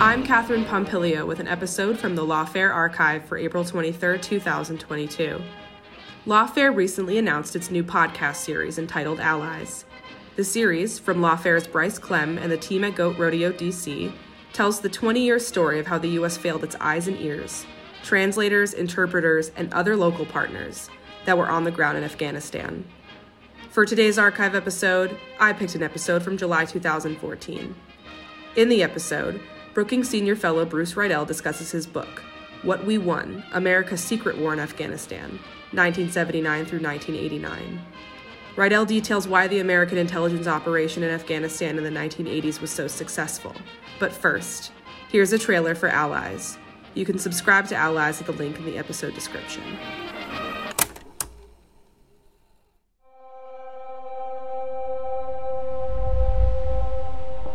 I'm Catherine Pompilio with an episode from the Lawfare Archive for April 23, 2022. Lawfare recently announced its new podcast series entitled Allies. The series, from Lawfare's Bryce Klehm and the team at Goat Rodeo DC, tells the 20 year story of how the U.S. failed its eyes and ears, translators, interpreters, and other local partners that were on the ground in Afghanistan. For today's archive episode, I picked an episode from July 2014. In the episode, Brookings Senior Fellow Bruce Riedel discusses his book, What We Won America's Secret War in Afghanistan, 1979 through 1989. Riedel details why the American intelligence operation in Afghanistan in the 1980s was so successful. But first, here's a trailer for Allies. You can subscribe to Allies at the link in the episode description.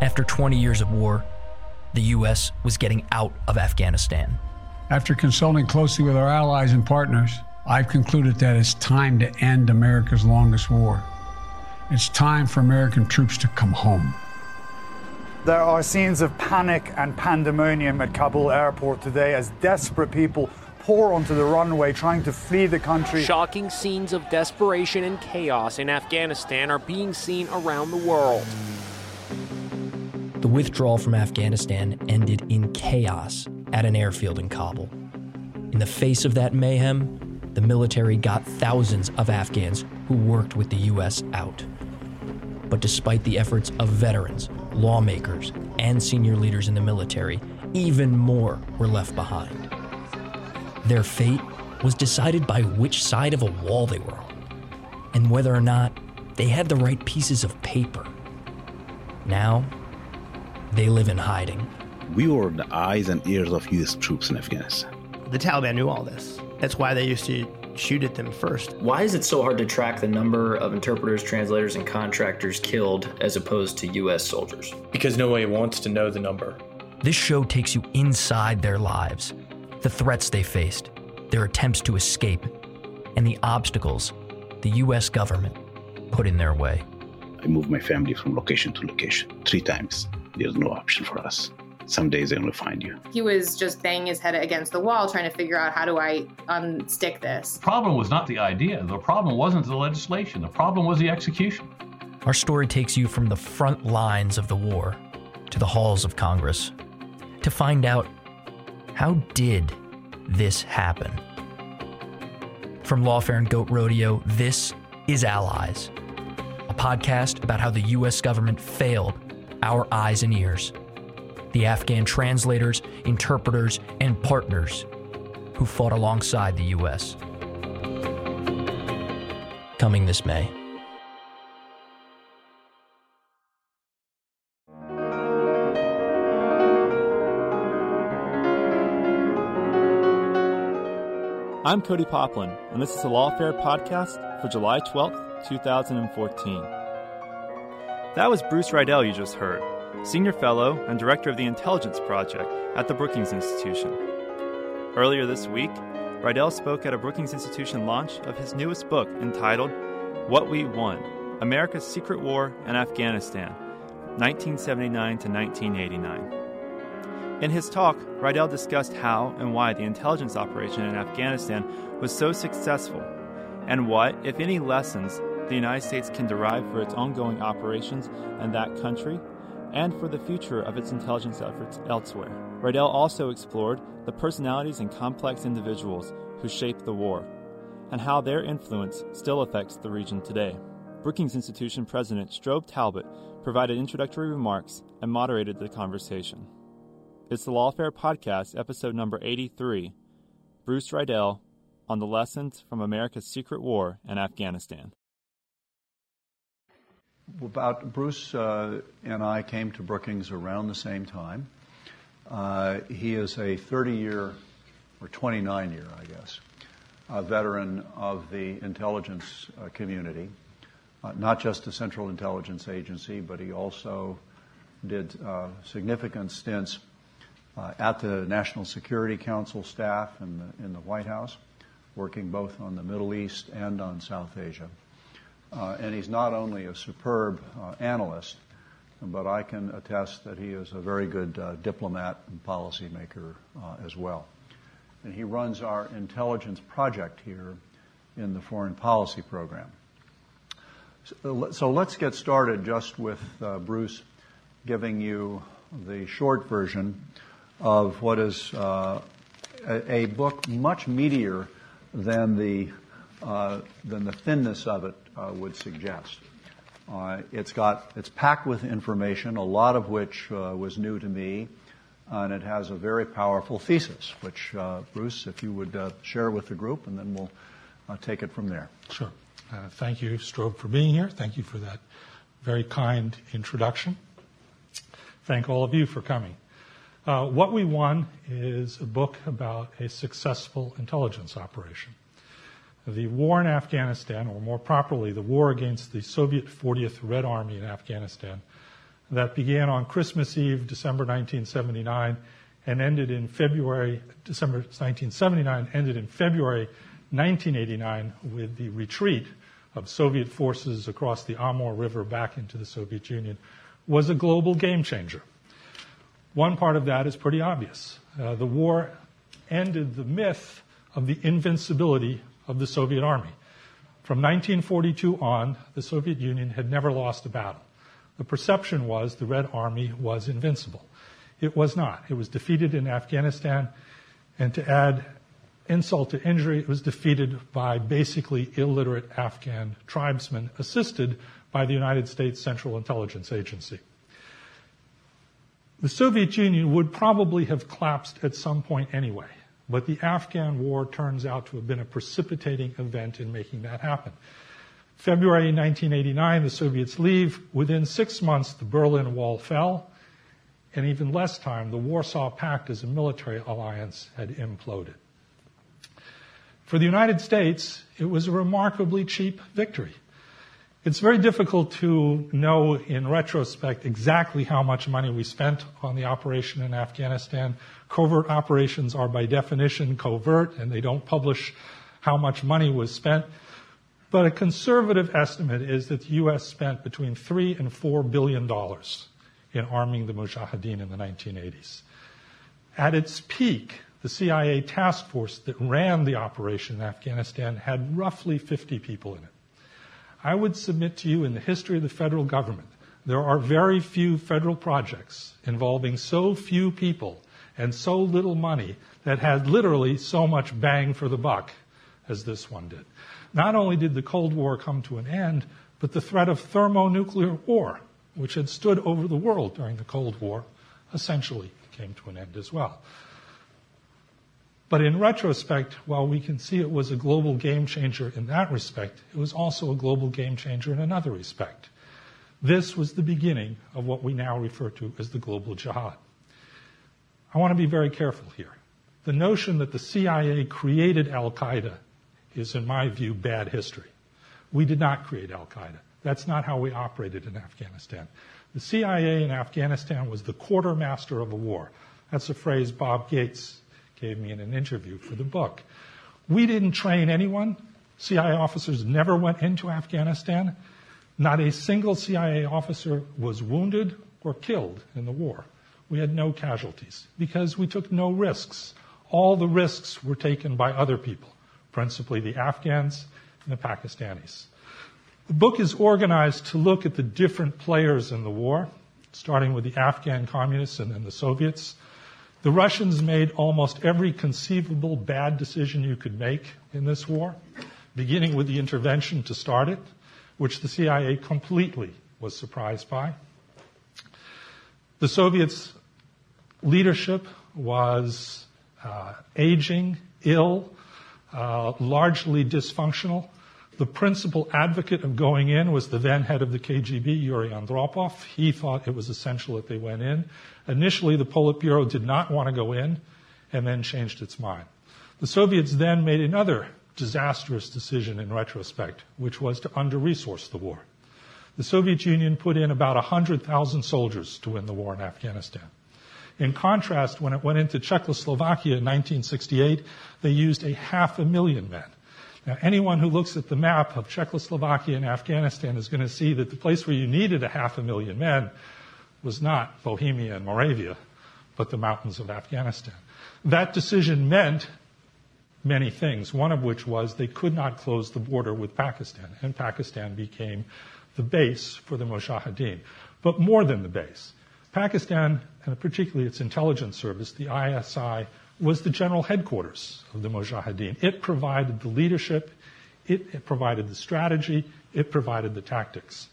After 20 years of war, the U.S. was getting out of Afghanistan. After consulting closely with our allies and partners, I've concluded that it's time to end America's longest war. It's time for American troops to come home. There are scenes of panic and pandemonium at Kabul airport today as desperate people pour onto the runway trying to flee the country. Shocking scenes of desperation and chaos in Afghanistan are being seen around the world. Withdrawal from Afghanistan ended in chaos at an airfield in Kabul. In the face of that mayhem, the military got thousands of Afghans who worked with the U.S. out. But despite the efforts of veterans, lawmakers, and senior leaders in the military, even more were left behind. Their fate was decided by which side of a wall they were on, and whether or not they had the right pieces of paper. Now, they live in hiding. We were the eyes and ears of U.S. troops in Afghanistan. The Taliban knew all this. That's why they used to shoot at them first. Why is it so hard to track the number of interpreters, translators, and contractors killed as opposed to U.S. soldiers? Because nobody wants to know the number. This show takes you inside their lives, the threats they faced, their attempts to escape, and the obstacles the U.S. government put in their way. I moved my family from location to location three times. There's no option for us. Some days they're going to find you. He was just banging his head against the wall trying to figure out how do I unstick this. The problem was not the idea. The problem wasn't the legislation. The problem was the execution. Our story takes you from the front lines of the war to the halls of Congress to find out how did this happen? From Lawfare and Goat Rodeo, this is Allies, a podcast about how the U.S. government failed our eyes and ears, the Afghan translators, interpreters, and partners who fought alongside the U.S. Coming this May. I'm Cody Poplin, and this is the Lawfare podcast for July 12th, 2014. That was Bruce Riedel you just heard, Senior Fellow and Director of the Intelligence Project at the Brookings Institution. Earlier this week, Riedel spoke at a Brookings Institution launch of his newest book entitled What We Won America's Secret War in Afghanistan, 1979 to 1989. In his talk, Riedel discussed how and why the intelligence operation in Afghanistan was so successful, and what, if any, lessons the United States can derive for its ongoing operations in that country and for the future of its intelligence efforts elsewhere. Riedel also explored the personalities and complex individuals who shaped the war and how their influence still affects the region today. Brookings Institution President Strobe Talbott provided introductory remarks and moderated the conversation. It's the Lawfare Podcast, episode number 83 Bruce Riedel on the lessons from America's secret war in Afghanistan. About Bruce uh, and I came to Brookings around the same time. Uh, he is a 30 year, or 29 year, I guess, a veteran of the intelligence uh, community, uh, not just the Central Intelligence Agency, but he also did uh, significant stints uh, at the National Security Council staff in the, in the White House, working both on the Middle East and on South Asia. Uh, and he's not only a superb uh, analyst, but I can attest that he is a very good uh, diplomat and policymaker as well. And he runs our intelligence project here in the foreign policy program. So, let's get started just with uh, Bruce giving you the short version of what is uh, a, a, book much meatier than the uh, than the thinness of it would suggest. Uh, it's got it's packed with information, a lot of which uh, was new to me, and it has a very powerful thesis. Which uh, Bruce, if you would share with the group, and then we'll take it from there. Sure. thank you, Strobe, for being here. Thank you for that very kind introduction. Thank all of you for coming. Uh, what we won is a book about a successful intelligence operation. The war in Afghanistan, or more properly, the war against the Soviet 40th Red Army in Afghanistan, that began on Christmas Eve, December 1979, and ended in February, December 1979, ended in February 1989 with the retreat of Soviet forces across the Amu River back into the Soviet Union, was a global game changer. One part of that is pretty obvious. Uh, the war ended the myth of the invincibility of the Soviet army. From 1942 on, the Soviet Union had never lost a battle. The perception was the Red Army was invincible. It was not. It was defeated in Afghanistan, and to add insult to injury, it was defeated by basically illiterate Afghan tribesmen assisted by the United States Central Intelligence Agency. The Soviet Union would probably have collapsed at some point anyway, but the Afghan war turns out to have been a precipitating event in making that happen. February 1989, the Soviets leave. Within six months, the Berlin Wall fell, and even less time, the Warsaw Pact as a military alliance had imploded. For the United States, it was a remarkably cheap victory. It's very difficult to know in retrospect exactly how much money we spent on the operation in Afghanistan. Covert operations are by definition covert and they don't publish how much money was spent. But a conservative estimate is that the U.S. spent between three and four billion dollars in arming the Mujahideen in the 1980s. At its peak, the CIA task force that ran the operation in Afghanistan had roughly 50 people in it. I would submit to you in the history of the federal government, there are very few federal projects involving so few people and so little money that had literally so much bang for the buck as this one did. Not only did the Cold War come to an end, but the threat of thermonuclear war, which had stood over the world during the Cold War, essentially came to an end as well. But in retrospect, while we can see it was a global game changer in that respect, it was also a global game changer in another respect. This was the beginning of what we now refer to as the global jihad. I want to be very careful here. The notion that the CIA created Al Qaeda is, in my view, bad history. We did not create Al Qaeda. That's not how we operated in Afghanistan. The CIA in Afghanistan was the quartermaster of a war. That's a phrase Bob Gates gave me in an interview for the book. We didn't train anyone. CIA officers never went into Afghanistan. Not a single CIA officer was wounded or killed in the war. We had no casualties because we took no risks. All the risks were taken by other people, principally the Afghans and the Pakistanis. The book is organized to look at the different players in the war, starting with the Afghan communists and then the Soviets. The Russians made almost every conceivable bad decision you could make in this war, beginning with the intervention to start it, which the CIA completely was surprised by. The Soviets' leadership was uh, aging, ill, uh, largely dysfunctional. The principal advocate of going in was the then head of the KGB, Yuri Andropov. He thought it was essential that they went in. Initially, the Politburo did not want to go in and then changed its mind. The Soviets then made another disastrous decision in retrospect, which was to under resource the war. The Soviet Union put in about 100,000 soldiers to win the war in Afghanistan. In contrast, when it went into Czechoslovakia in 1968, they used a half a million men. Now, anyone who looks at the map of Czechoslovakia and Afghanistan is going to see that the place where you needed a half a million men was not Bohemia and Moravia, but the mountains of Afghanistan. That decision meant many things, one of which was they could not close the border with Pakistan, and Pakistan became the base for the Mujahideen. But more than the base, Pakistan, and particularly its intelligence service, the ISI, was the general headquarters of the Mujahideen. It provided the leadership, it, it provided the strategy, it provided the tactics.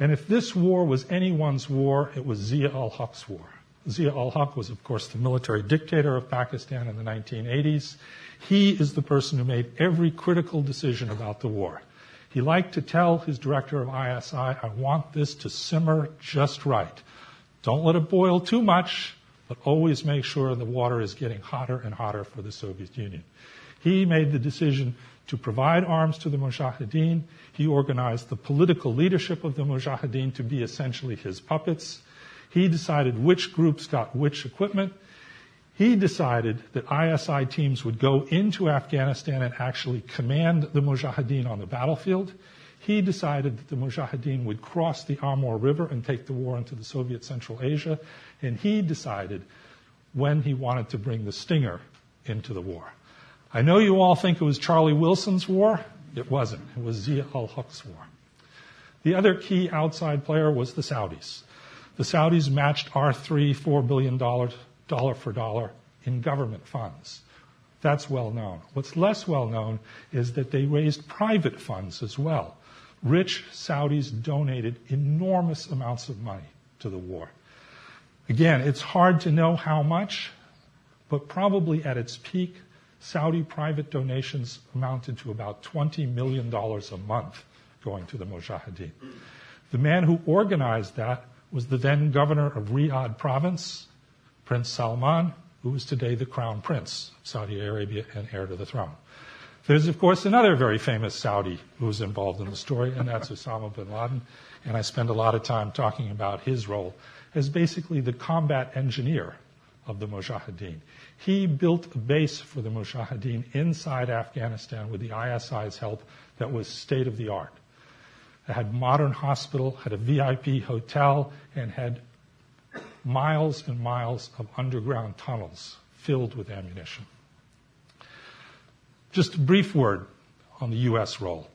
And if this war was anyone's war, it was Zia ul Haq's war. Zia ul Haq was, of course, the military dictator of Pakistan in the 1980s. He is the person who made every critical decision about the war. He liked to tell his director of ISI, I want this to simmer just right. Don't let it boil too much, but always make sure the water is getting hotter and hotter for the Soviet Union. He made the decision to provide arms to the Mujahideen. He organized the political leadership of the Mujahideen to be essentially his puppets. He decided which groups got which equipment. He decided that ISI teams would go into Afghanistan and actually command the Mujahideen on the battlefield. He decided that the Mujahideen would cross the Amur River and take the war into the Soviet Central Asia. And he decided when he wanted to bring the Stinger into the war. I know you all think it was Charlie Wilson's war. It wasn't. It was Zia ul Haq's war. The other key outside player was the Saudis. The Saudis matched our three, $4 billion for dollar in government funds. That's well known. What's less well known is that they raised private funds as well rich Saudis donated enormous amounts of money to the war. Again, it's hard to know how much, but probably at its peak, Saudi private donations amounted to about $20 million a month going to the Mujahideen. The man who organized that was the then governor of Riyadh province, Prince Salman, who is today the crown prince of Saudi Arabia and heir to the throne. There's, of course, another very famous Saudi who's involved in the story, and that's Osama bin Laden. And I spend a lot of time talking about his role as basically the combat engineer of the Mujahideen. He built a base for the Mujahideen inside Afghanistan with the ISI's help that was state of the art. It had modern hospital, had a VIP hotel, and had miles and miles of underground tunnels filled with ammunition. Just a brief word on the U.S. role.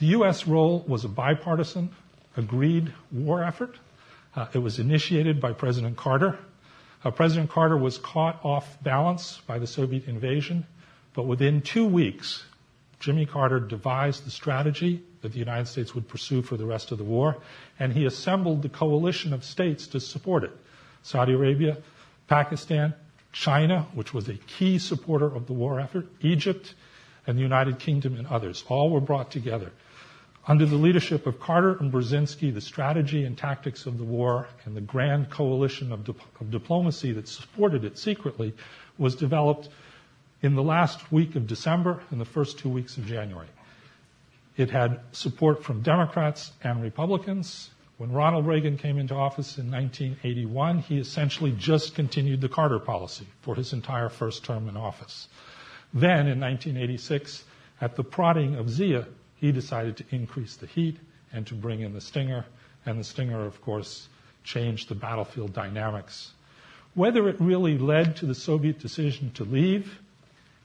The U.S. role was a bipartisan, agreed war effort. Uh, it was initiated by President Carter. Uh, President Carter was caught off balance by the Soviet invasion, but within two weeks, Jimmy Carter devised the strategy that the United States would pursue for the rest of the war, and he assembled the coalition of states to support it Saudi Arabia, Pakistan, China, which was a key supporter of the war effort, Egypt, and the United Kingdom and others. All were brought together. Under the leadership of Carter and Brzezinski, the strategy and tactics of the war and the grand coalition of, of diplomacy that supported it secretly was developed in the last week of December and the first two weeks of January. It had support from Democrats and Republicans. When Ronald Reagan came into office in 1981, he essentially just continued the Carter policy for his entire first term in office. Then, in 1986, at the prodding of Zia, he decided to increase the heat and to bring in the Stinger. And the Stinger, of course, changed the battlefield dynamics. Whether it really led to the Soviet decision to leave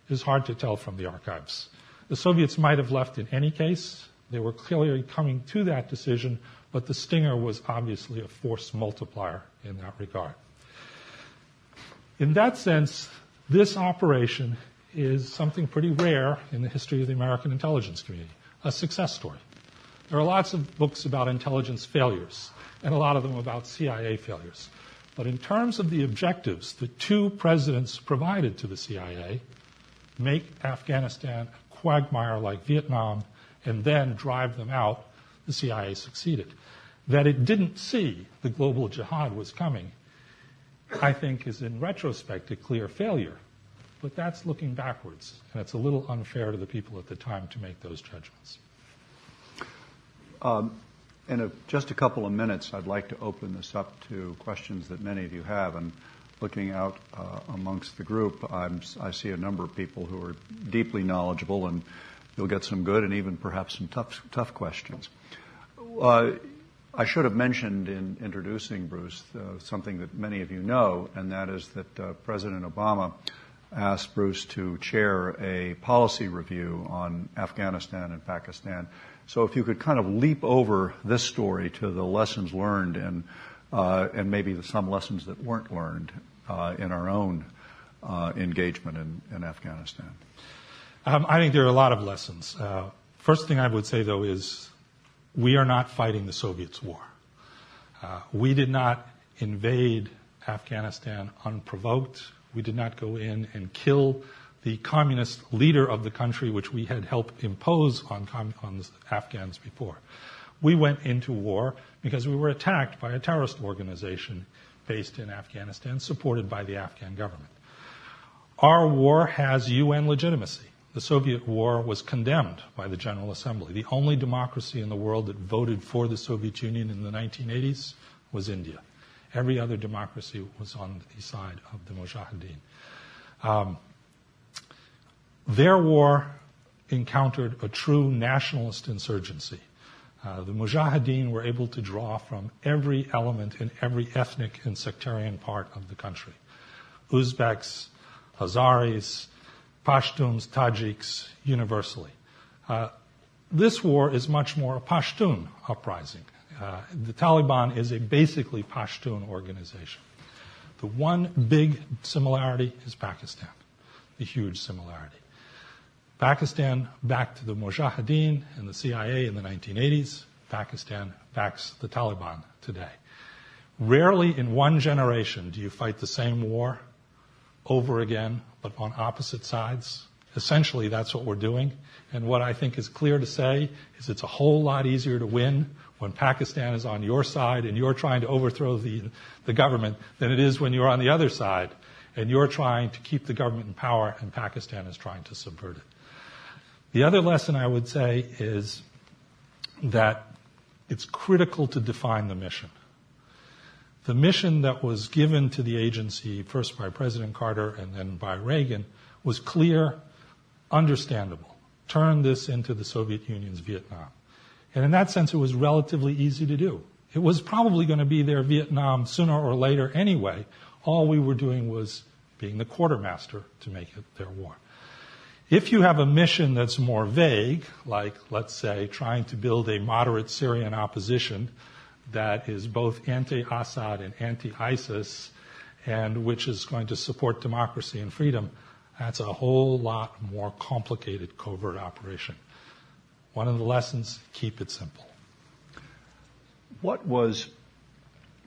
is hard to tell from the archives. The Soviets might have left in any case. They were clearly coming to that decision, but the Stinger was obviously a force multiplier in that regard. In that sense, this operation is something pretty rare in the history of the American intelligence community, a success story. There are lots of books about intelligence failures, and a lot of them about CIA failures. But in terms of the objectives the two presidents provided to the CIA, make Afghanistan a quagmire like Vietnam, and then drive them out, the CIA succeeded. That it didn't see the global jihad was coming, I think, is in retrospect a clear failure. But that's looking backwards, and it's a little unfair to the people at the time to make those judgments. Um, in a, just a couple of minutes, I'd like to open this up to questions that many of you have. And looking out uh, amongst the group, I'm, i see a number of people who are deeply knowledgeable, and you'll get some good and even perhaps some tough, tough questions. Uh, I should have mentioned in introducing Bruce uh, something that many of you know, and that is that uh, President Obama asked Bruce to chair a policy review on Afghanistan and Pakistan. So if you could kind of leap over this story to the lessons learned and uh, and maybe some lessons that weren't learned uh, in our own uh, engagement in, in Afghanistan. Um, I think there are a lot of lessons. Uh, first thing I would say though is we are not fighting the Soviets' war. Uh, we did not invade Afghanistan unprovoked. We did not go in and kill the communist leader of the country, which we had helped impose on, on the Afghans before. We went into war because we were attacked by a terrorist organization based in Afghanistan, supported by the Afghan government. Our war has UN legitimacy. The Soviet war was condemned by the General Assembly. The only democracy in the world that voted for the Soviet Union in the 1980s was India. Every other democracy was on the side of the Mujahideen. Um, their war encountered a true nationalist insurgency. Uh, the Mujahideen were able to draw from every element in every ethnic and sectarian part of the country. Uzbeks, Hazaris, Pashtuns, Tajiks, universally. Uh, this war is much more a Pashtun uprising. Uh, the Taliban is a basically Pashtun organization. The one big similarity is Pakistan, the huge similarity. Pakistan backed the Mujahideen and the CIA in the 1980s. Pakistan backs the Taliban today. Rarely in one generation do you fight the same war over again, but on opposite sides. Essentially, that's what we're doing. And what I think is clear to say is it's a whole lot easier to win when Pakistan is on your side and you're trying to overthrow the, the government than it is when you're on the other side and you're trying to keep the government in power and Pakistan is trying to subvert it. The other lesson I would say is that it's critical to define the mission. The mission that was given to the agency, first by President Carter and then by Reagan, was clear, understandable. Turn this into the Soviet Union's Vietnam. And in that sense, it was relatively easy to do. It was probably going to be their Vietnam sooner or later anyway. All we were doing was being the quartermaster to make it their war. If you have a mission that's more vague, like, let's say, trying to build a moderate Syrian opposition that is both anti-Assad and anti-ISIS, and which is going to support democracy and freedom, that's a whole lot more complicated covert operation. One of the lessons, keep it simple. What was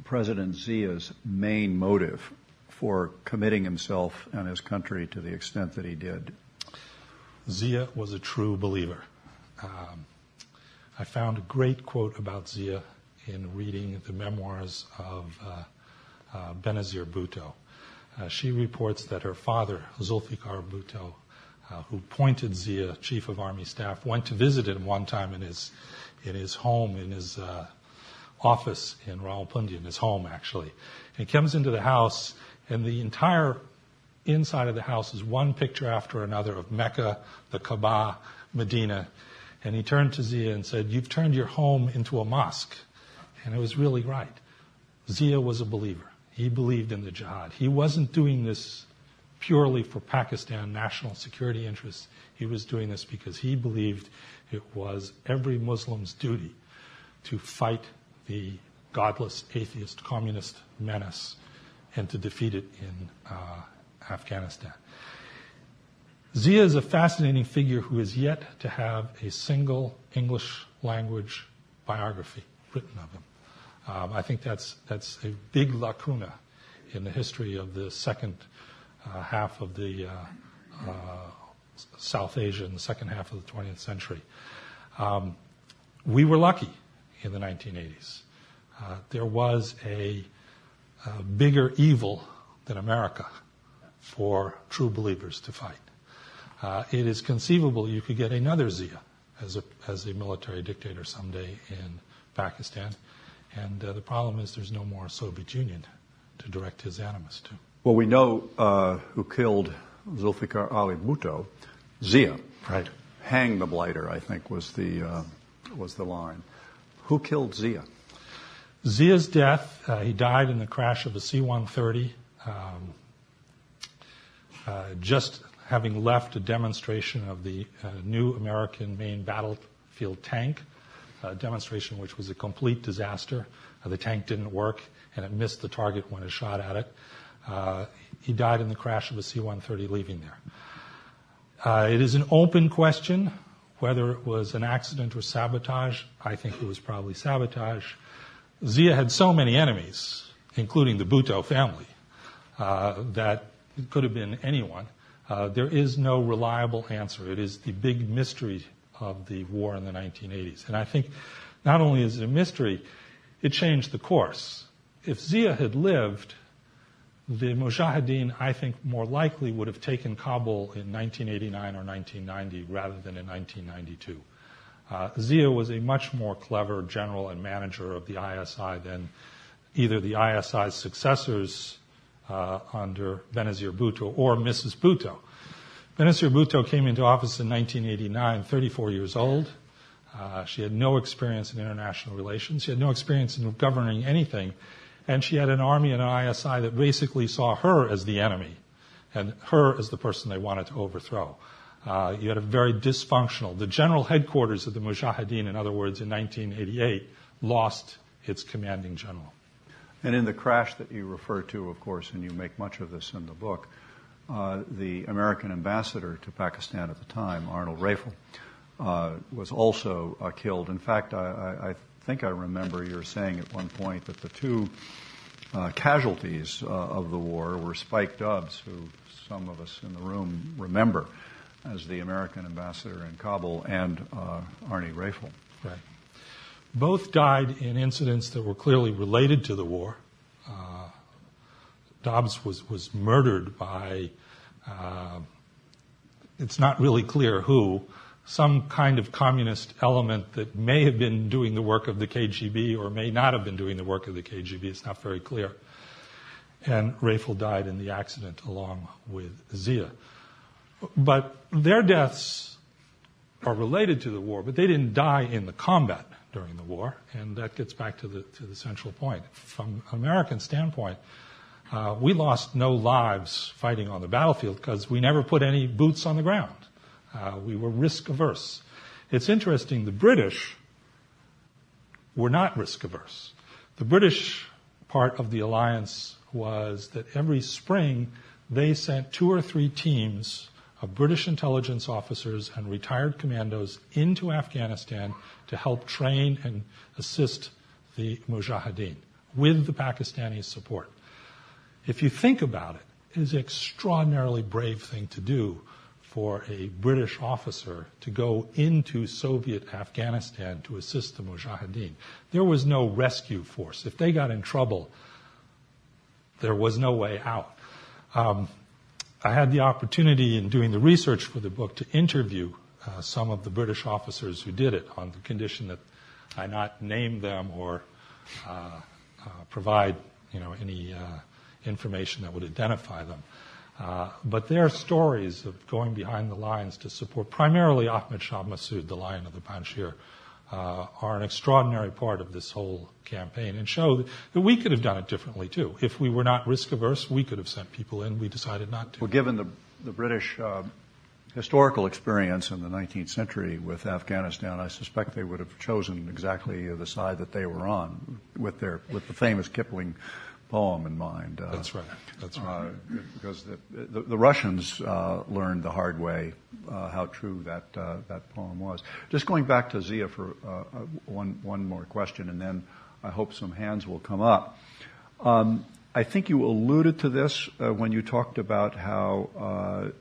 President Zia's main motive for committing himself and his country to the extent that he did? Zia was a true believer. Um, I found a great quote about Zia in reading the memoirs of uh, uh, Benazir Bhutto. Uh, she reports that her father, Zulfikar Bhutto, who appointed Zia chief of army staff, went to visit him one time in his in his home, in his office in Rawalpindi, in his home actually. And he comes into the house, and the entire inside of the house is one picture after another of Mecca, the Kaaba, Medina. And he turned to Zia and said, You've turned your home into a mosque. And it was really right. Zia was a believer. He believed in the jihad. He wasn't doing this purely for Pakistan national security interests. He was doing this because he believed it was every Muslim's duty to fight the godless, atheist, communist menace and to defeat it in uh, Afghanistan. Zia is a fascinating figure who is yet to have a single English language biography written of him. Um, I think that's, that's a big lacuna in the history of the second uh, half of the uh, uh, South Asia in the second half of the 20th century. Um, we were lucky in the 1980s. Uh, there was a, a, bigger evil than America for true believers to fight. Uh, it is conceivable you could get another Zia as a, as a military dictator someday in Pakistan. And uh, the problem is there's no more Soviet Union to direct his animus to. Well, we know uh, who killed Zulfikar Ali Bhutto, Zia. Right. Hang the blighter, I think, was the, uh, was the line. Who killed Zia? Zia's death, uh, he died in the crash of a C 130, um, uh, just having left a demonstration of the uh, new American main battlefield tank, demonstration which was a complete disaster. Uh, the tank didn't work and it missed the target when it shot at it. Uh, he died in the crash of a C 130 leaving there. Uh, it is an open question whether it was an accident or sabotage. I think it was probably sabotage. Zia had so many enemies, including the Bhutto family, uh, that it could have been anyone. Uh, there is no reliable answer. It is the big mystery of the war in the 1980s. And I think not only is it a mystery, it changed the course. If Zia had lived, the Mujahideen, I think, more likely would have taken Kabul in 1989 or 1990 rather than in 1992. Uh, Zia was a much more clever general and manager of the ISI than either the ISI's successors uh, under Benazir Bhutto or Mrs. Bhutto. Benazir Bhutto came into office in 1989, 34 years old. Uh, she had no experience in international relations. She had no experience in governing anything. And she had an army and an ISI that basically saw her as the enemy and her as the person they wanted to overthrow. Uh, you had a very dysfunctional, the general headquarters of the Mujahideen, in other words, in 1988, lost its commanding general. And in the crash that you refer to, of course, and you make much of this in the book, uh, the American ambassador to Pakistan at the time, Arnold Raphel, uh, was also uh, killed. In fact, I, I, think I remember you're saying at one point that the two uh, casualties uh, of the war were Spike Dubs, who some of us in the room remember as the American ambassador in Kabul, and uh, Arnie Raphel. Right. Both died in incidents that were clearly related to the war. Dubs was, was murdered by, uh, it's not really clear who, some kind of communist element that may have been doing the work of the KGB or may not have been doing the work of the KGB. It's not very clear. And Raphel died in the accident along with Zia. But their deaths are related to the war, but they didn't die in the combat during the war, and that gets back to the, to the central point. From an American standpoint, uh, we lost no lives fighting on the battlefield because we never put any boots on the ground. Uh, we were risk averse. It's interesting, the British were not risk averse. The British part of the alliance was that every spring they sent two or three teams of British intelligence officers and retired commandos into Afghanistan to help train and assist the Mujahideen with the Pakistani support. If you think about it, it is an extraordinarily brave thing to do for a British officer to go into Soviet Afghanistan to assist the Mujahideen. There was no rescue force. If they got in trouble, there was no way out. Um, I had the opportunity in doing the research for the book to interview uh, some of the British officers who did it on the condition that I not name them or uh, uh, provide you know, any uh, information that would identify them. Uh, but their stories of going behind the lines to support primarily Ahmed Shah Massoud, the lion of the Panjshir, uh, are an extraordinary part of this whole campaign and show that we could have done it differently too. If we were not risk averse, we could have sent people in. We decided not to. Well, given the, the British uh, historical experience in the 19th century with Afghanistan, I suspect they would have chosen exactly the side that they were on with their with the famous Kipling poem in mind. Uh, That's right. That's right. Uh, because the, the, the Russians uh, learned the hard way uh, how true that uh, that poem was. Just going back to Zia for uh, one one more question, and then I hope some hands will come up. Um, I think you alluded to this when you talked about how.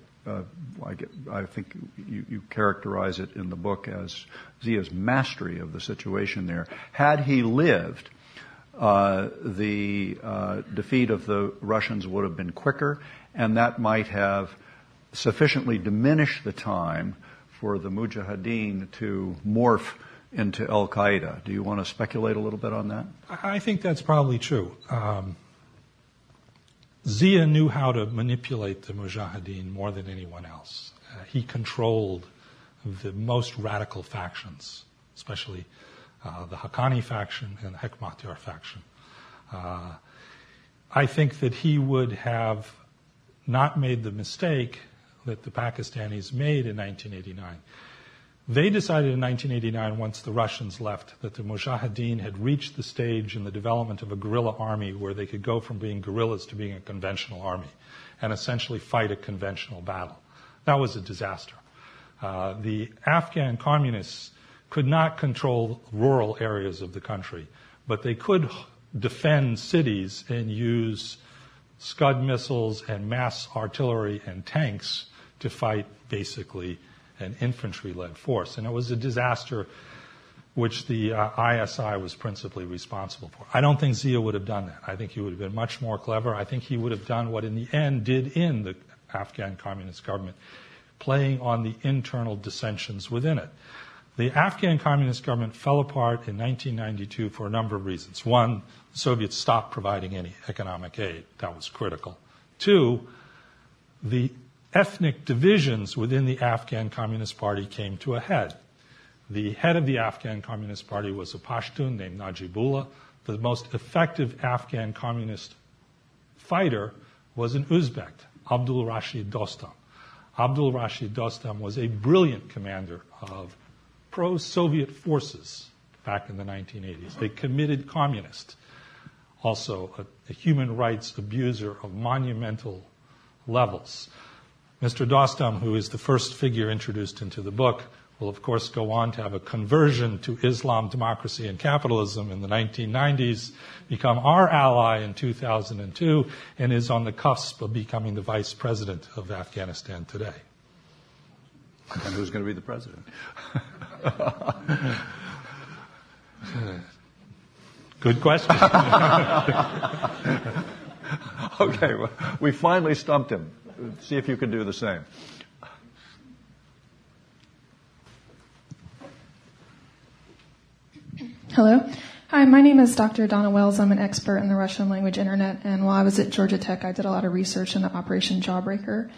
I, get, I, think you, you, characterize it in the book as Zia's mastery of the situation there. Had he lived, uh, the uh, defeat of the Russians would have been quicker, and that might have sufficiently diminished the time for the Mujahideen to morph into Al Qaeda. Do you want to speculate a little bit on that? I think that's probably true. Um, Zia knew how to manipulate the Mujahideen more than anyone else. Uh, he controlled the most radical factions, especially the Haqqani faction and the Hekmatyar faction. Uh, I think that he would have not made the mistake that the Pakistanis made in 1989. They decided in 1989, once the Russians left, that the Mujahideen had reached the stage in the development of a guerrilla army where they could go from being guerrillas to being a conventional army and essentially fight a conventional battle. That was a disaster. Uh, the Afghan communists could not control rural areas of the country, but they could defend cities and use Scud missiles and mass artillery and tanks to fight basically an infantry led force. And it was a disaster which the uh, ISI was principally responsible for. I don't think Zia would have done that. I think he would have been much more clever. I think he would have done what in the end did in the Afghan communist government, playing on the internal dissensions within it. The Afghan communist government fell apart in 1992 for a number of reasons. One, the Soviets stopped providing any economic aid. That was critical. Two, the ethnic divisions within the Afghan Communist Party came to a head. The head of the Afghan Communist Party was a Pashtun named Najibullah. The most effective Afghan communist fighter was an Uzbek, Abdul Rashid Dostum. Abdul Rashid Dostum was a brilliant commander of pro Soviet forces back in the 1980s. A committed communist, also a, a human rights abuser of monumental levels. Mr. Dostum, who is the first figure introduced into the book, will of course go on to have a conversion to Islam, democracy, and capitalism in the 1990s, become our ally in 2002, and is on the cusp of becoming the vice president of Afghanistan today. And who's going to be the president? Good question. okay, well, we finally stumped him. See if you can do the same. Hello. Hi, my name is Dr. Donna Wells. I'm an expert in the Russian language internet, and while I was at Georgia Tech, I did a lot of research into Operation Jawbreaker.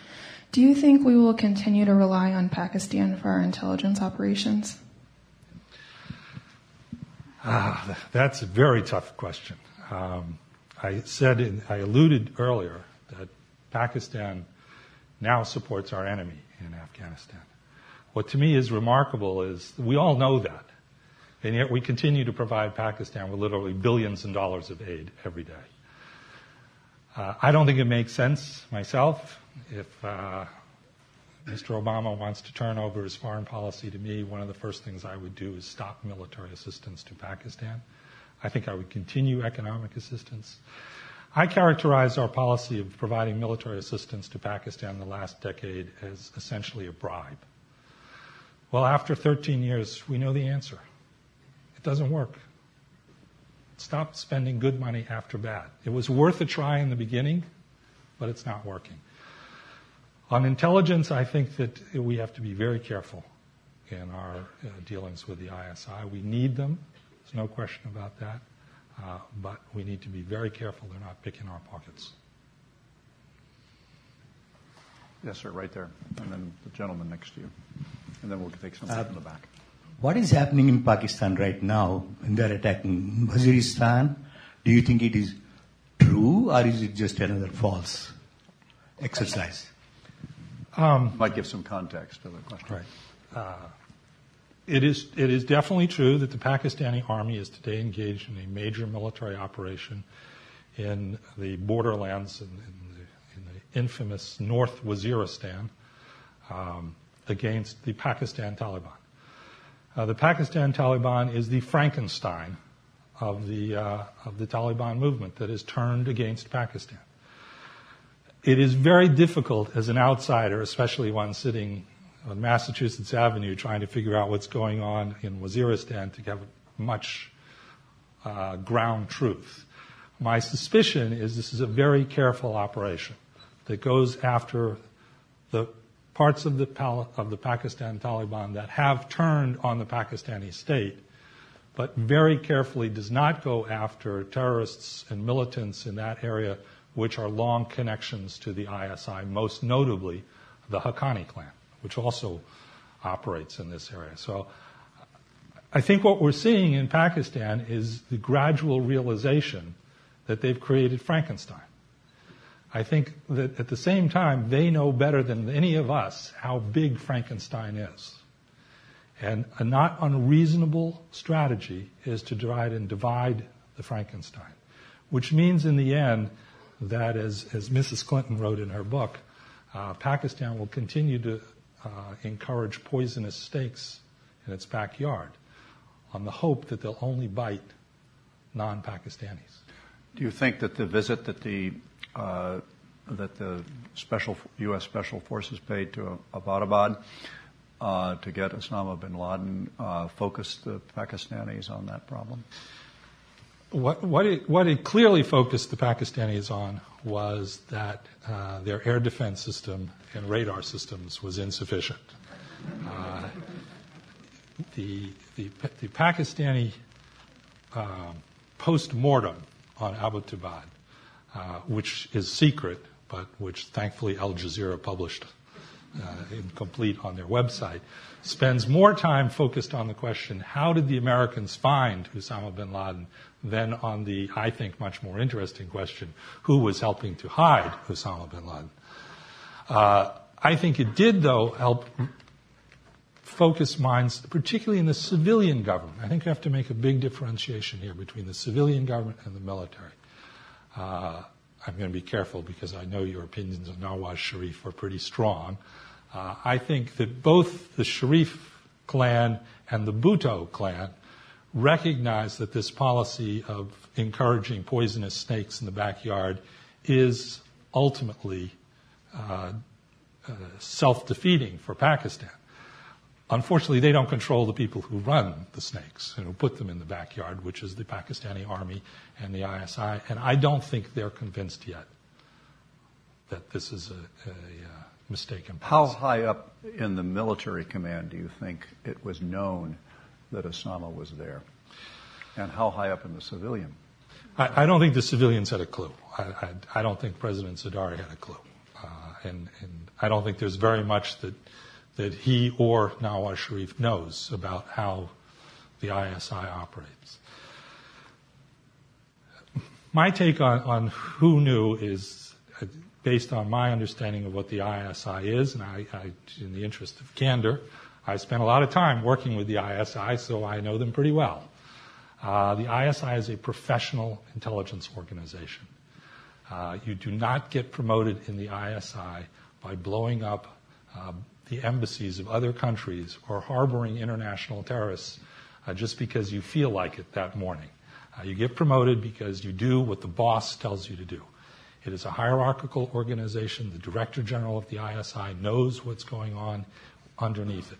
Do you think we will continue to rely on Pakistan for our intelligence operations? Ah, that's a very tough question. Um, I said, in, I alluded earlier that Pakistan now supports our enemy in Afghanistan. What to me is remarkable is we all know that, and yet we continue to provide Pakistan with literally billions of dollars of aid every day. Uh, I don't think it makes sense myself if uh, Mr. Obama wants to turn over his foreign policy to me, one of the first things I would do is stop military assistance to Pakistan. I think I would continue economic assistance. I characterize our policy of providing military assistance to Pakistan in the last decade as essentially a bribe. Well, after 13 years, we know the answer. It doesn't work. Stop spending good money after bad. It was worth a try in the beginning, but it's not working. On intelligence, I think that we have to be very careful in our uh, dealings with the ISI. We need them. There's no question about that. Uh, but we need to be very careful they're not picking our pockets. Yes, sir, right there. And then the gentleman next to you. And then we'll take something uh, from the back. What is happening in Pakistan right now when they're attacking Waziristan? Do you think it is true or is it just another false exercise? Um, Might give some context to the question. Right. Uh, it is, it is definitely true that the Pakistani army is today engaged in a major military operation in the borderlands in, in, the, in the, infamous North Waziristan um, against the Pakistan Taliban. Uh, the Pakistan Taliban is the Frankenstein of the, uh, of the Taliban movement that is turned against Pakistan. It is very difficult as an outsider, especially one sitting on Massachusetts Avenue trying to figure out what's going on in Waziristan to have much uh, ground truth. My suspicion is this is a very careful operation that goes after the parts of the, of the Pakistan Taliban that have turned on the Pakistani state, but very carefully does not go after terrorists and militants in that area which are long connections to the ISI, most notably the Haqqani clan, which also operates in this area. So I think what we're seeing in Pakistan is the gradual realization that they've created Frankenstein. I think that at the same time, they know better than any of us how big Frankenstein is. And a not unreasonable strategy is to try and divide the Frankenstein, which means in the end that, as, as Mrs. Clinton wrote in her book, uh, Pakistan will continue to uh, encourage poisonous snakes in its backyard on the hope that they'll only bite non Pakistanis. Do you think that the visit that the uh, that the special U.S. Special Forces paid to Abbottabad uh, to get Osama bin Laden uh, focused the Pakistanis on that problem? What, what, it, what it clearly focused the Pakistanis on was that uh, their air defense system and radar systems was insufficient. Uh, the, the, the Pakistani um, post mortem on Abbottabad uh, which is secret, but which thankfully Al Jazeera published uh, incomplete on their website, spends more time focused on the question how did the Americans find Osama bin Laden than on the, I think, much more interesting question who was helping to hide Osama bin Laden. Uh, I think it did, though, help focus minds, particularly in the civilian government. I think you have to make a big differentiation here between the civilian government and the military. Uh, I'm going to be careful because I know your opinions on Nawaz Sharif are pretty strong. Uh, I think that both the Sharif clan and the Bhutto clan recognize that this policy of encouraging poisonous snakes in the backyard is ultimately uh, uh, self defeating for Pakistan. Unfortunately, they don't control the people who run the snakes and who put them in the backyard, which is the Pakistani army and the ISI. And I don't think they're convinced yet that this is a, a, a uh, mistaken policy. How high up in the military command do you think it was known that Osama was there? And how high up in the civilian? I, I don't think the civilians had a clue. I, I, I don't think President Zardari had a clue. Uh, and, and I don't think there's very much that that he or Nawaz Sharif knows about how the ISI operates. My take on, on who knew is uh, based on my understanding of what the ISI is, and I, I, in the interest of candor, I spent a lot of time working with the ISI, so I know them pretty well. Uh, the ISI is a professional intelligence organization. Uh, you do not get promoted in the ISI by blowing up uh, the embassies of other countries or harboring international terrorists uh, just because you feel like it that morning. Uh, you get promoted because you do what the boss tells you to do. It is a hierarchical organization. The director general of the ISI knows what's going on underneath it.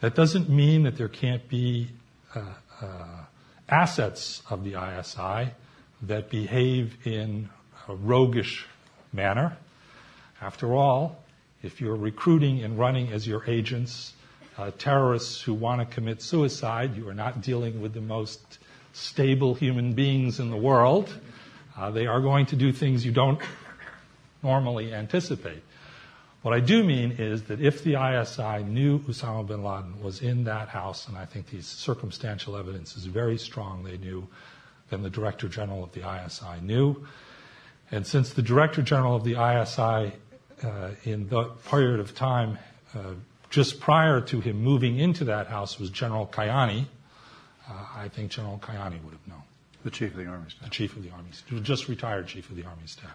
That doesn't mean that there can't be uh, uh assets of the ISI that behave in a roguish manner. After all, if you're recruiting and running as your agents uh, terrorists who want to commit suicide, you are not dealing with the most stable human beings in the world. Uh, they are going to do things you don't normally anticipate. What I do mean is that if the ISI knew Osama bin Laden was in that house, and I think the circumstantial evidence is very strong, they knew, then the Director General of the ISI knew. And since the Director General of the ISI, uh, in the period of time uh, just prior to him moving into that house, was General Kayani, uh, I think General Kayani would have known. The Chief of the Army Staff. The Chief of the Army Staff. Just retired Chief of the Army Staff.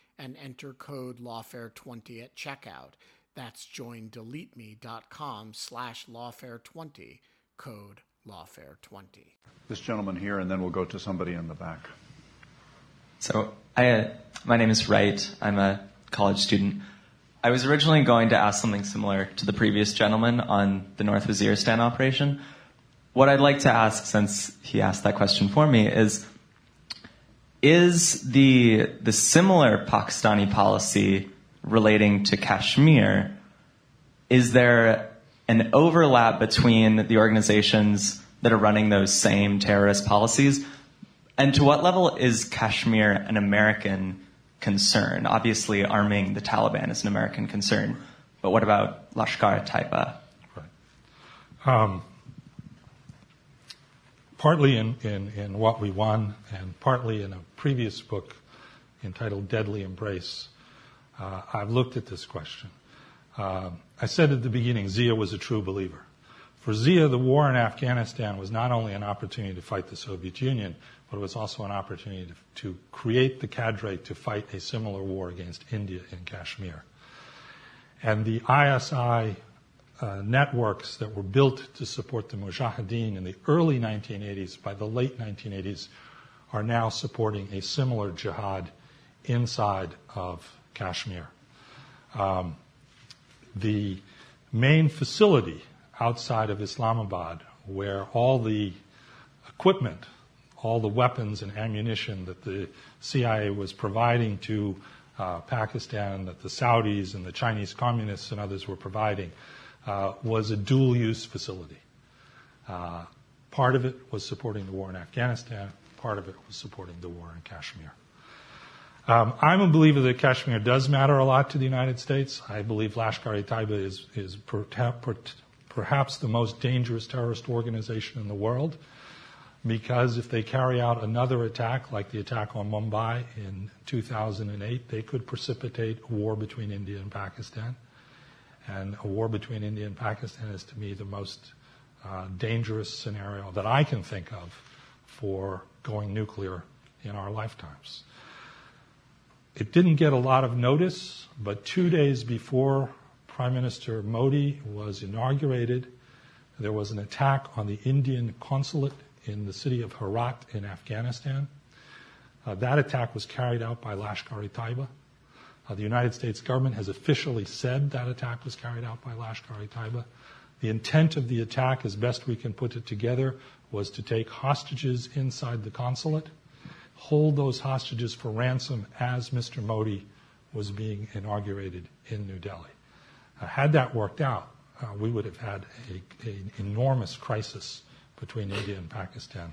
and enter code lawfare20 at checkout. That's joindeleteme.com slash lawfare20, code lawfare20. This gentleman here, and then we'll go to somebody in the back. So, I, uh, my name is Wright. I'm a college student. I was originally going to ask something similar to the previous gentleman on the North Waziristan operation. What I'd like to ask, since he asked that question for me, is is the the similar Pakistani policy relating to Kashmir? Is there an overlap between the organizations that are running those same terrorist policies? And to what level is Kashmir an American concern? Obviously, arming the Taliban is an American concern, but what about Lashkar Taiba? Right. Um, partly in, in, in What We Won, and partly in a previous book entitled Deadly Embrace, uh, I've looked at this question. Uh, I said at the beginning, Zia was a true believer. For Zia, the war in Afghanistan was not only an opportunity to fight the Soviet Union, but it was also an opportunity to, to create the cadre to fight a similar war against India in Kashmir. And the ISI uh, networks that were built to support the Mujahideen in the early 1980s, by the late 1980s, are now supporting a similar jihad inside of Kashmir. Um, the main facility outside of Islamabad, where all the equipment, all the weapons and ammunition that the CIA was providing to uh, Pakistan, that the Saudis and the Chinese communists and others were providing, was a dual use facility. Uh, part of it was supporting the war in Afghanistan, part of it was supporting the war in Kashmir. Um, I'm a believer that Kashmir does matter a lot to the United States. I believe Lashkar-e-Taiba is perhaps the most dangerous terrorist organization in the world because if they carry out another attack like the attack on Mumbai in 2008, they could precipitate war between India and Pakistan. And a war between India and Pakistan is to me the most uh, dangerous scenario that I can think of for going nuclear in our lifetimes. It didn't get a lot of notice, but two days before Prime Minister Modi was inaugurated, there was an attack on the Indian consulate in the city of Herat in Afghanistan. Uh, that attack was carried out by Lashkar-e-Taiba. Uh, the United States government has officially said that attack was carried out by Lashkar-e-Taiba. The intent of the attack, as best we can put it together, was to take hostages inside the consulate hold those hostages for ransom as Mr. Modi was being inaugurated in New Delhi. Uh, had that worked out, uh, we would have had an enormous crisis between India and Pakistan.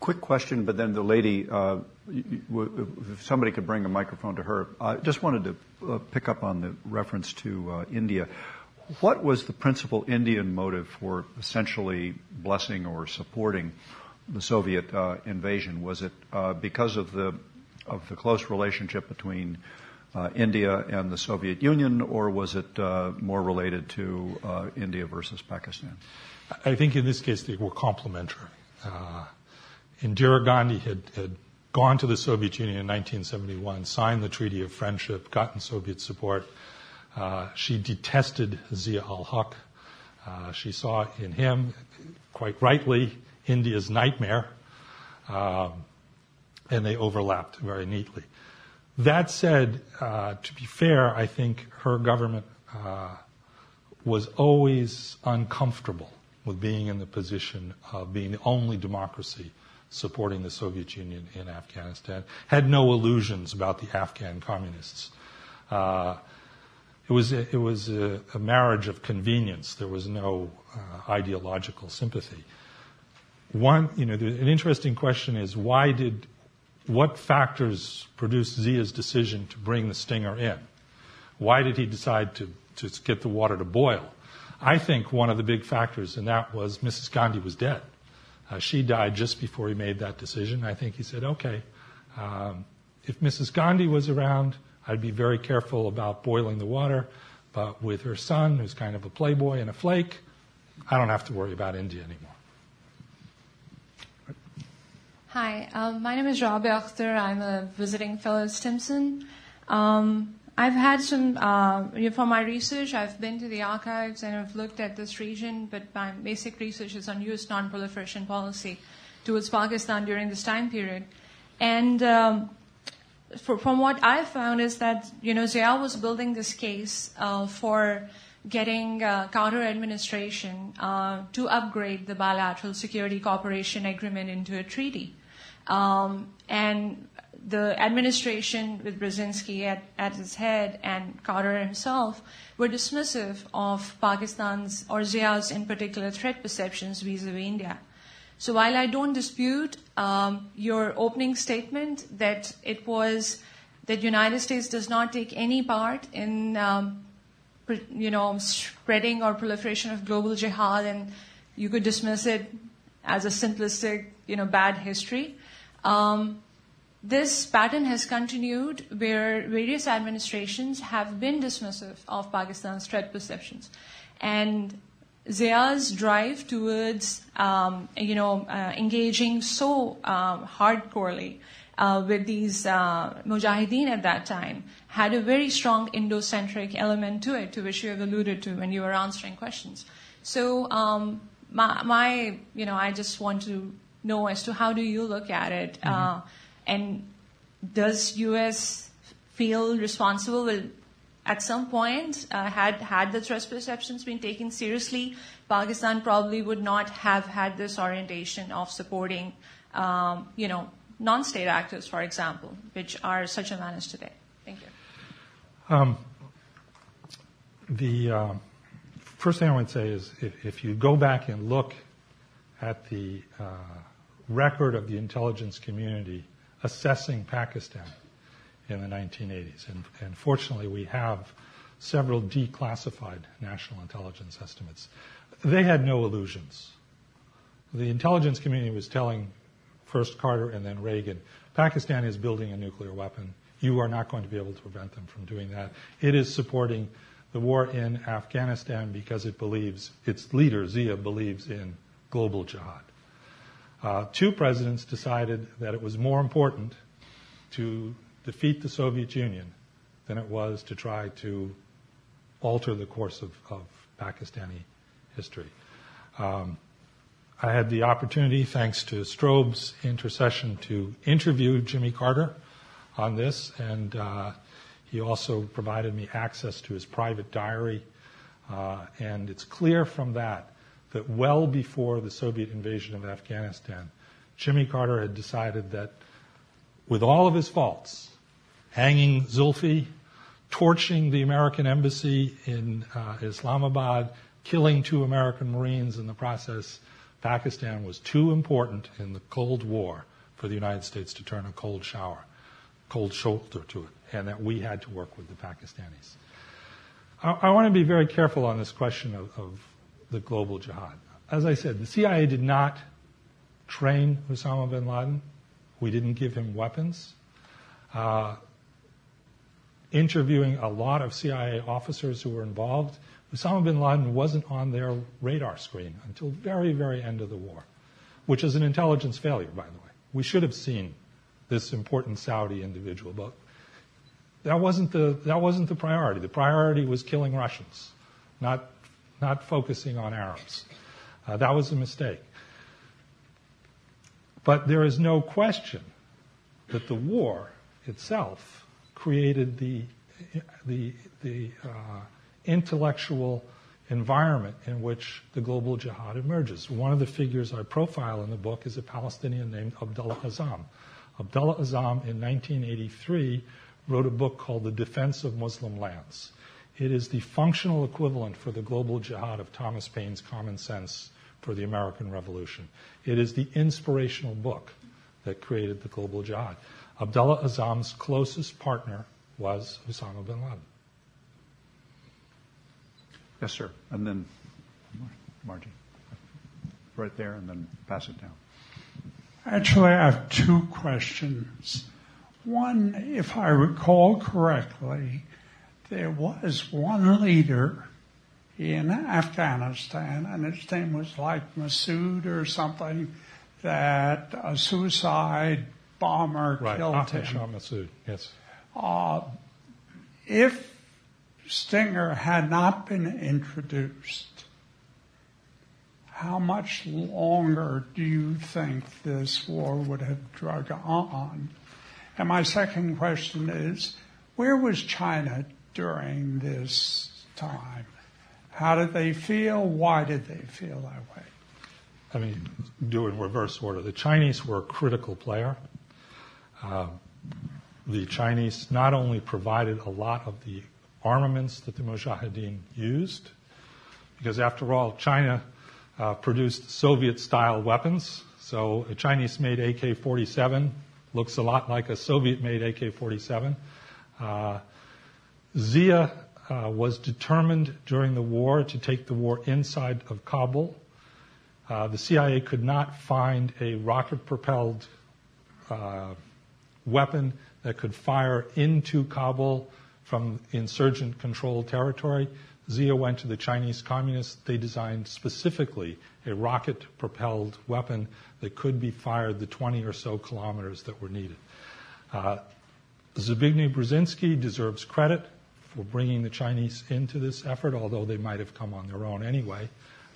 Quick question, but then the lady, uh, if somebody could bring a microphone to her. I just wanted to uh, pick up on the reference to uh, India. What was the principal Indian motive for essentially blessing or supporting the Soviet uh, invasion? Was it uh, because of the of the close relationship between uh, India and the Soviet Union, or was it more related to India versus Pakistan? I think in this case they were complementary. Uh, Indira Gandhi had, had gone to the Soviet Union in 1971, signed the Treaty of Friendship, gotten Soviet support. she detested Zia ul Haq. she saw in him, quite rightly, India's nightmare, um, and they overlapped very neatly. That said, uh, to be fair, I think her government uh, was always uncomfortable with being in the position of being the only democracy supporting the Soviet Union in Afghanistan, had no illusions about the Afghan communists. Uh, it was, a, it was a, a, marriage of convenience. There was no uh, ideological sympathy. One, you know, an interesting question is why did, what factors produced Zia's decision to bring the Stinger in? Why did he decide to, to get the water to boil? I think one of the big factors in that was Mrs. Gandhi was dead. Uh, she died just before he made that decision. I think he said, okay, um, if Mrs. Gandhi was around, I'd be very careful about boiling the water. But with her son, who's kind of a playboy and a flake, I don't have to worry about India anymore. Hi, um, my name is Rabia Akhtar. I'm a visiting fellow at Stimson. Um, I've had some, uh, for my research, I've been to the archives and I've looked at this region, but my basic research is on U.S. non-proliferation policy towards Pakistan during this time period. And um, for, from what I found is that, you know, Zia was building this case uh, for getting uh, Carter administration uh, to upgrade the bilateral security cooperation agreement into a treaty. Um, and the administration with Brzezinski at, at its head and Carter himself were dismissive of Pakistan's or Zia's in particular threat perceptions vis-a-vis India. So while I don't dispute um, your opening statement that it was that United States does not take any part in um, you know spreading or proliferation of global jihad and you could dismiss it as a simplistic you know bad history. Um, this pattern has continued where various administrations have been dismissive of Pakistan's threat perceptions. And Zia's drive towards, um, you know, uh, engaging so um, hardcorely uh, with these uh, mujahideen at that time had a very strong Indo-centric element to it, to which you have alluded to when you were answering questions. So um, my, my, you know, I just want to know as to how do you look at it. Mm-hmm. And does U.S. feel responsible? At some point, uh, had had the threat perceptions been taken seriously, Pakistan probably would not have had this orientation of supporting, um, you know, non-state actors, for example, which are such a menace today. Thank you. Um, the uh, first thing I would say is if, if, you go back and look at the uh, record of the intelligence community assessing Pakistan in the 1980s. And, and fortunately, we have several declassified national intelligence estimates. They had no illusions. The intelligence community was telling first Carter and then Reagan, Pakistan is building a nuclear weapon. You are not going to be able to prevent them from doing that. It is supporting the war in Afghanistan because it believes, its leader, Zia, believes in global jihad. Uh, two presidents decided that it was more important to defeat the Soviet Union than it was to try to alter the course of, of Pakistani history. Um, I had the opportunity, thanks to Strobe's intercession, to interview Jimmy Carter on this, and uh, he also provided me access to his private diary. Uh, and it's clear from that that well before the Soviet invasion of Afghanistan, Jimmy Carter had decided that with all of his faults, hanging Zulfi, torching the American embassy in uh, Islamabad, killing two American Marines in the process, Pakistan was too important in the Cold War for the United States to turn a cold shower, cold shoulder to it, and that we had to work with the Pakistanis. I, I want to be very careful on this question of, of the global jihad. As I said, the CIA did not train Osama bin Laden. We didn't give him weapons. Uh, interviewing a lot of CIA officers who were involved, Osama bin Laden wasn't on their radar screen until very, very end of the war, which is an intelligence failure, by the way. We should have seen this important Saudi individual, but that wasn't the, that wasn't the priority. The priority was killing Russians, not not focusing on Arabs. Uh, that was a mistake. But there is no question that the war itself created the, the, the uh, intellectual environment in which the global jihad emerges. One of the figures I profile in the book is a Palestinian named Abdullah Azam. Abdullah Azam in 1983 wrote a book called The Defense of Muslim Lands. It is the functional equivalent for the global jihad of Thomas Paine's Common Sense for the American Revolution. It is the inspirational book that created the global jihad. Abdullah Azam's closest partner was Osama bin Laden. Yes, sir. And then Margie. right there and then pass it down. Actually, I have two questions. One, if I recall correctly, there was one leader in Afghanistan, and his name was like Masood or something, that a suicide bomber right. killed Ahmed him. Shah Massoud, yes. Uh, if Stinger had not been introduced, how much longer do you think this war would have drug on? And my second question is, where was China during this time? How did they feel? Why did they feel that way? I mean, do it in reverse order. The Chinese were a critical player. Uh, the Chinese not only provided a lot of the armaments that the Mujahideen used, because after all, China uh, produced Soviet-style weapons. So a Chinese-made AK-47 looks a lot like a Soviet-made AK-47. Uh, Zia uh, was determined during the war to take the war inside of Kabul. Uh, the CIA could not find a rocket-propelled uh, weapon that could fire into Kabul from insurgent-controlled territory. Zia went to the Chinese communists. They designed specifically a rocket-propelled weapon that could be fired the 20 or so kilometers that were needed. Uh, Zbigniew Brzezinski deserves credit for bringing the Chinese into this effort, although they might have come on their own anyway.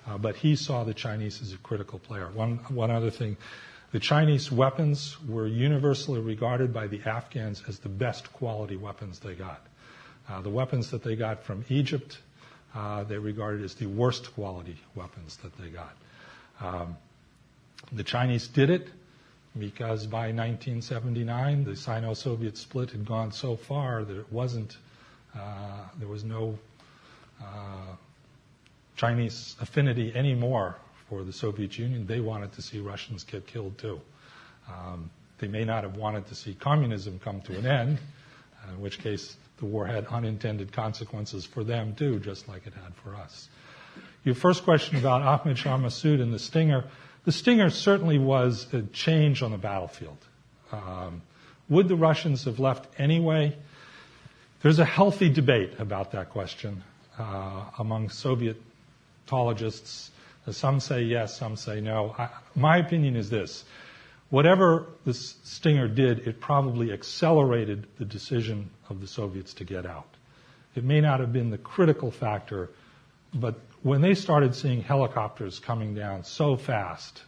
Uh, but he saw the Chinese as a critical player. One, one other thing, the Chinese weapons were universally regarded by the Afghans as the best quality weapons they got. Uh, the weapons that they got from Egypt, uh, they regarded as the worst quality weapons that they got. Um, the Chinese did it because by 1979 the Sino-Soviet split had gone so far that it wasn't, there was no uh, Chinese affinity anymore for the Soviet Union. They wanted to see Russians get killed too. Um, they may not have wanted to see communism come to an end, in which case the war had unintended consequences for them too, just like it had for us. Your first question about Ahmed Shah Massoud and the Stinger. The Stinger certainly was a change on the battlefield. Um, would the Russians have left anyway? There's a healthy debate about that question uh, among Sovietologists. Some say yes, some say no. I, my opinion is this. Whatever the Stinger did, it probably accelerated the decision of the Soviets to get out. It may not have been the critical factor, but when they started seeing helicopters coming down so fast,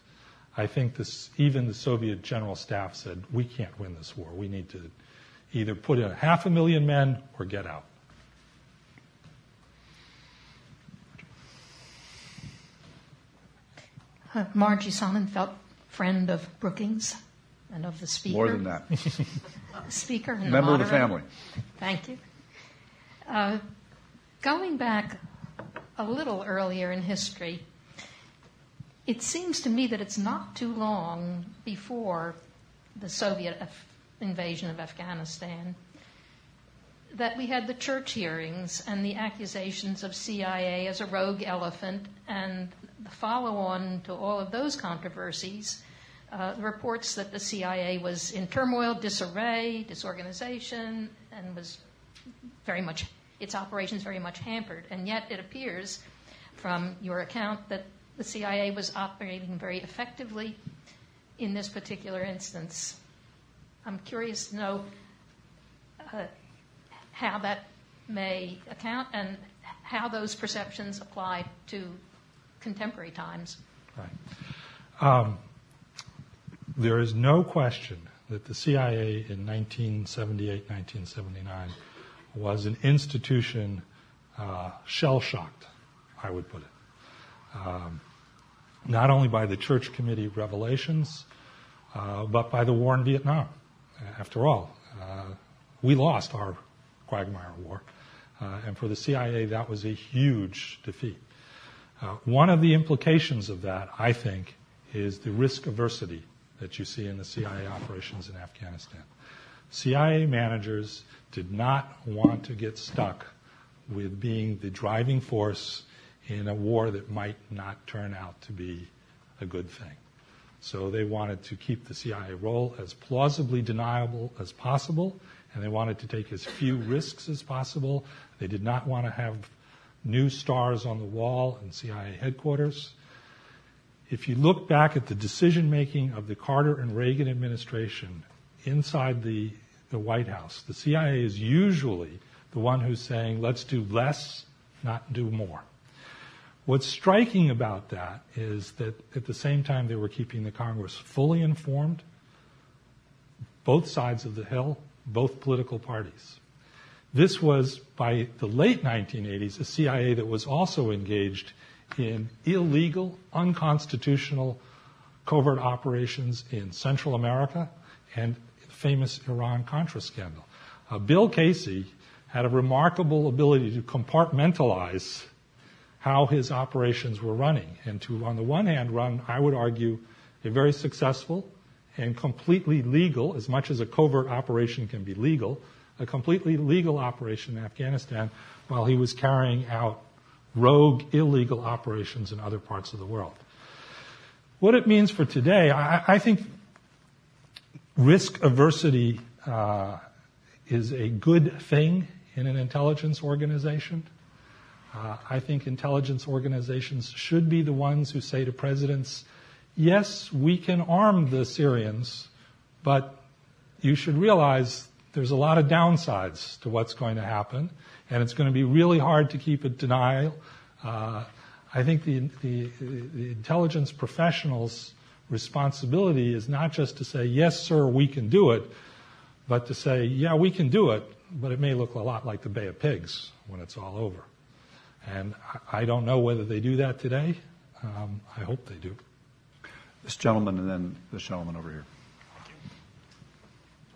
I think this, even the Soviet general staff said, we can't win this war. We need to either put in half a million men or get out. Uh, Margie Sonnenfeldt, friend of Brookings and of the speaker. More than that. speaker and Member the of the family. Thank you. Uh, going back a little earlier in history, it seems to me that it's not too long before the Soviet Af- invasion of Afghanistan that we had the Church hearings and the accusations of CIA as a rogue elephant and the follow on to all of those controversies. Uh, reports that the CIA was in turmoil, disarray, disorganization, and was very much, its operations very much hampered. And yet it appears from your account that the CIA was operating very effectively in this particular instance. I'm curious to know uh, how that may account and how those perceptions apply to contemporary times. Right. Um, there is no question that the CIA in 1978, 1979 was an institution uh, shell shocked, I would put it. Um, not only by the Church Committee revelations, uh, but by the war in Vietnam. After all, uh, we lost our Quagmire War, uh, and for the CIA, that was a huge defeat. Uh, one of the implications of that, I think, is the risk aversity that you see in the CIA operations in Afghanistan. CIA managers did not want to get stuck with being the driving force in a war that might not turn out to be a good thing. So they wanted to keep the CIA role as plausibly deniable as possible, and they wanted to take as few risks as possible. They did not want to have new stars on the wall in CIA headquarters. If you look back at the decision making of the Carter and Reagan administration inside the, the White House, the CIA is usually the one who's saying, let's do less, not do more. What's striking about that is that at the same time they were keeping the Congress fully informed, both sides of the hill, both political parties. This was, by the late 1980s, a CIA that was also engaged in illegal, unconstitutional covert operations in Central America and the famous Iran Contra scandal. Uh, Bill Casey had a remarkable ability to compartmentalize how his operations were running and to, on the one hand, run, I would argue, a very successful and completely legal, as much as a covert operation can be legal, a completely legal operation in Afghanistan while he was carrying out rogue, illegal operations in other parts of the world. What it means for today, I, I think risk aversity uh, is a good thing in an intelligence organization. Uh, I think intelligence organizations should be the ones who say to presidents, yes, we can arm the Syrians, but you should realize there's a lot of downsides to what's going to happen, and it's going to be really hard to keep it denial. Uh, I think the, the, the intelligence professionals' responsibility is not just to say, yes, sir, we can do it, but to say, yeah, we can do it, but it may look a lot like the Bay of Pigs when it's all over. And I don't know whether they do that today. Um, I hope they do. This gentleman and then this gentleman over here.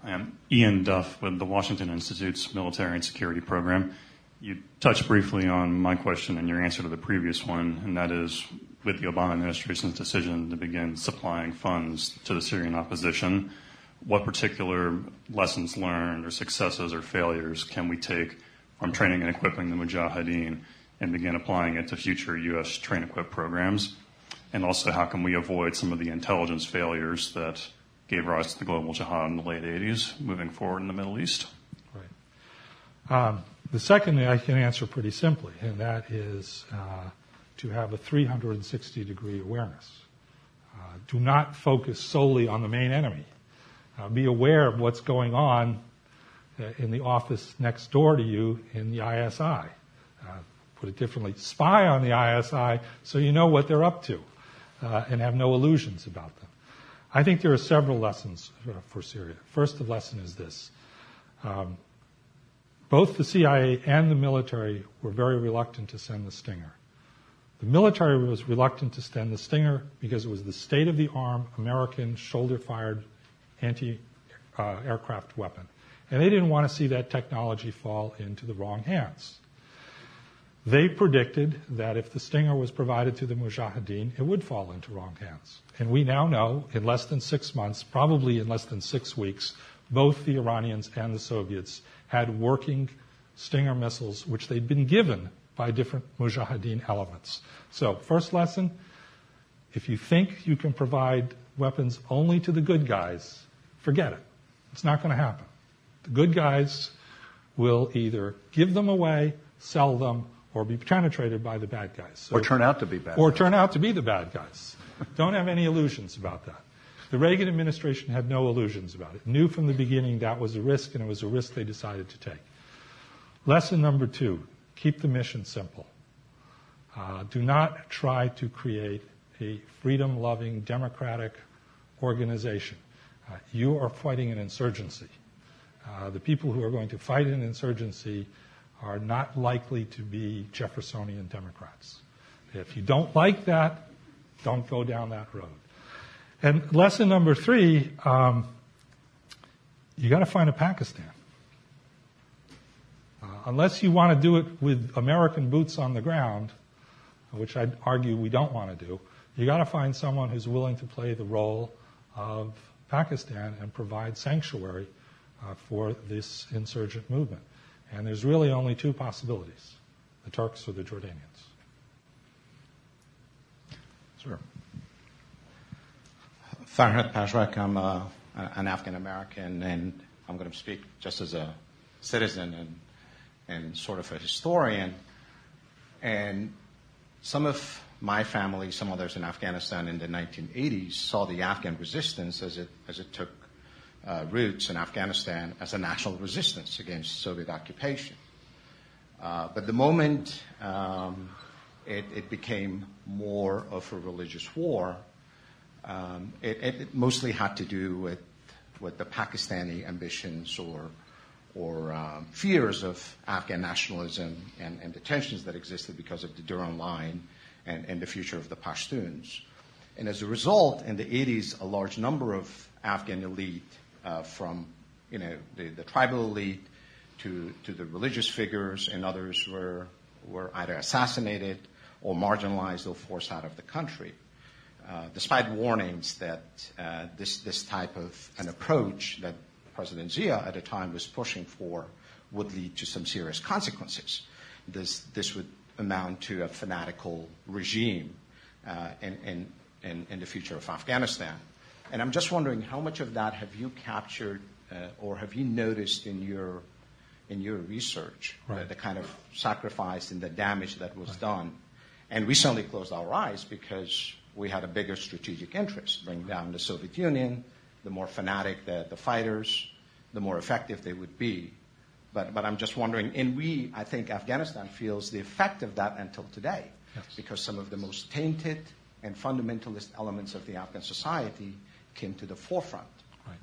I am Ian Duff with the Washington Institute's Military and Security Program. You touched briefly on my question and your answer to the previous one, and that is with the Obama administration's decision to begin supplying funds to the Syrian opposition, what particular lessons learned or successes or failures can we take from training and equipping the Mujahideen and begin applying it to future U.S. train equip programs? And also, how can we avoid some of the intelligence failures that gave rise to the global jihad in the late 80s moving forward in the Middle East? Right. Um, the second I can answer pretty simply, and that is uh, to have a 360 degree awareness. Uh, do not focus solely on the main enemy. Uh, be aware of what's going on uh, in the office next door to you in the ISI. Uh, put it differently, spy on the ISI so you know what they're up to uh, and have no illusions about them. I think there are several lessons for Syria. First, the lesson is this. Um, both the CIA and the military were very reluctant to send the Stinger. The military was reluctant to send the Stinger because it was the state of the arm American shoulder fired anti uh, aircraft weapon. And they didn't want to see that technology fall into the wrong hands. They predicted that if the Stinger was provided to the Mujahideen, it would fall into wrong hands. And we now know in less than six months, probably in less than six weeks, both the Iranians and the Soviets had working Stinger missiles, which they'd been given by different Mujahideen elements. So, first lesson if you think you can provide weapons only to the good guys, forget it. It's not going to happen. The good guys will either give them away, sell them, or be penetrated by the bad guys. So, or turn out to be bad Or guys. turn out to be the bad guys. Don't have any illusions about that. The Reagan administration had no illusions about it. Knew from the beginning that was a risk, and it was a risk they decided to take. Lesson number two keep the mission simple. Uh, do not try to create a freedom loving, democratic organization. Uh, you are fighting an insurgency. Uh, the people who are going to fight an insurgency are not likely to be Jeffersonian Democrats. If you don't like that, don't go down that road. And lesson number three, um, you got to find a Pakistan. Uh, unless you want to do it with American boots on the ground, which I'd argue we don't want to do, you got to find someone who's willing to play the role of Pakistan and provide sanctuary uh, for this insurgent movement. And there's really only two possibilities the Turks or the Jordanians. Sure. Farhad Pashrak. I'm uh, an African American, and I'm going to speak just as a citizen and, and sort of a historian. And some of my family, some others in Afghanistan in the 1980s, saw the Afghan resistance as it, as it took uh, roots in Afghanistan as a national resistance against Soviet occupation. Uh, but the moment um, it, it, became more of a religious war, um, it, it, mostly had to do with, with the Pakistani ambitions or, or um, fears of Afghan nationalism and, and, the tensions that existed because of the Durand Line and, and the future of the Pashtuns. And as a result, in the 80s, a large number of Afghan elite, from you know the, the tribal elite to, to the religious figures, and others were were either assassinated or marginalized or forced out of the country. Uh, despite warnings that uh, this this type of an approach that President Zia at the time was pushing for would lead to some serious consequences. This this would amount to a fanatical regime uh, in, in, in, the future of Afghanistan. And I'm just wondering how much of that have you captured uh, or have you noticed in your, in your research, right. the, kind of sacrifice and the damage that was done? And we certainly closed our eyes because we had a bigger strategic interest, bring down the Soviet Union, the more fanatic the, the fighters, the more effective they would be. But, but I'm just wondering, and we, I think Afghanistan feels the effect of that until today, yes. because some of the most tainted and fundamentalist elements of the Afghan society came to the forefront. Right.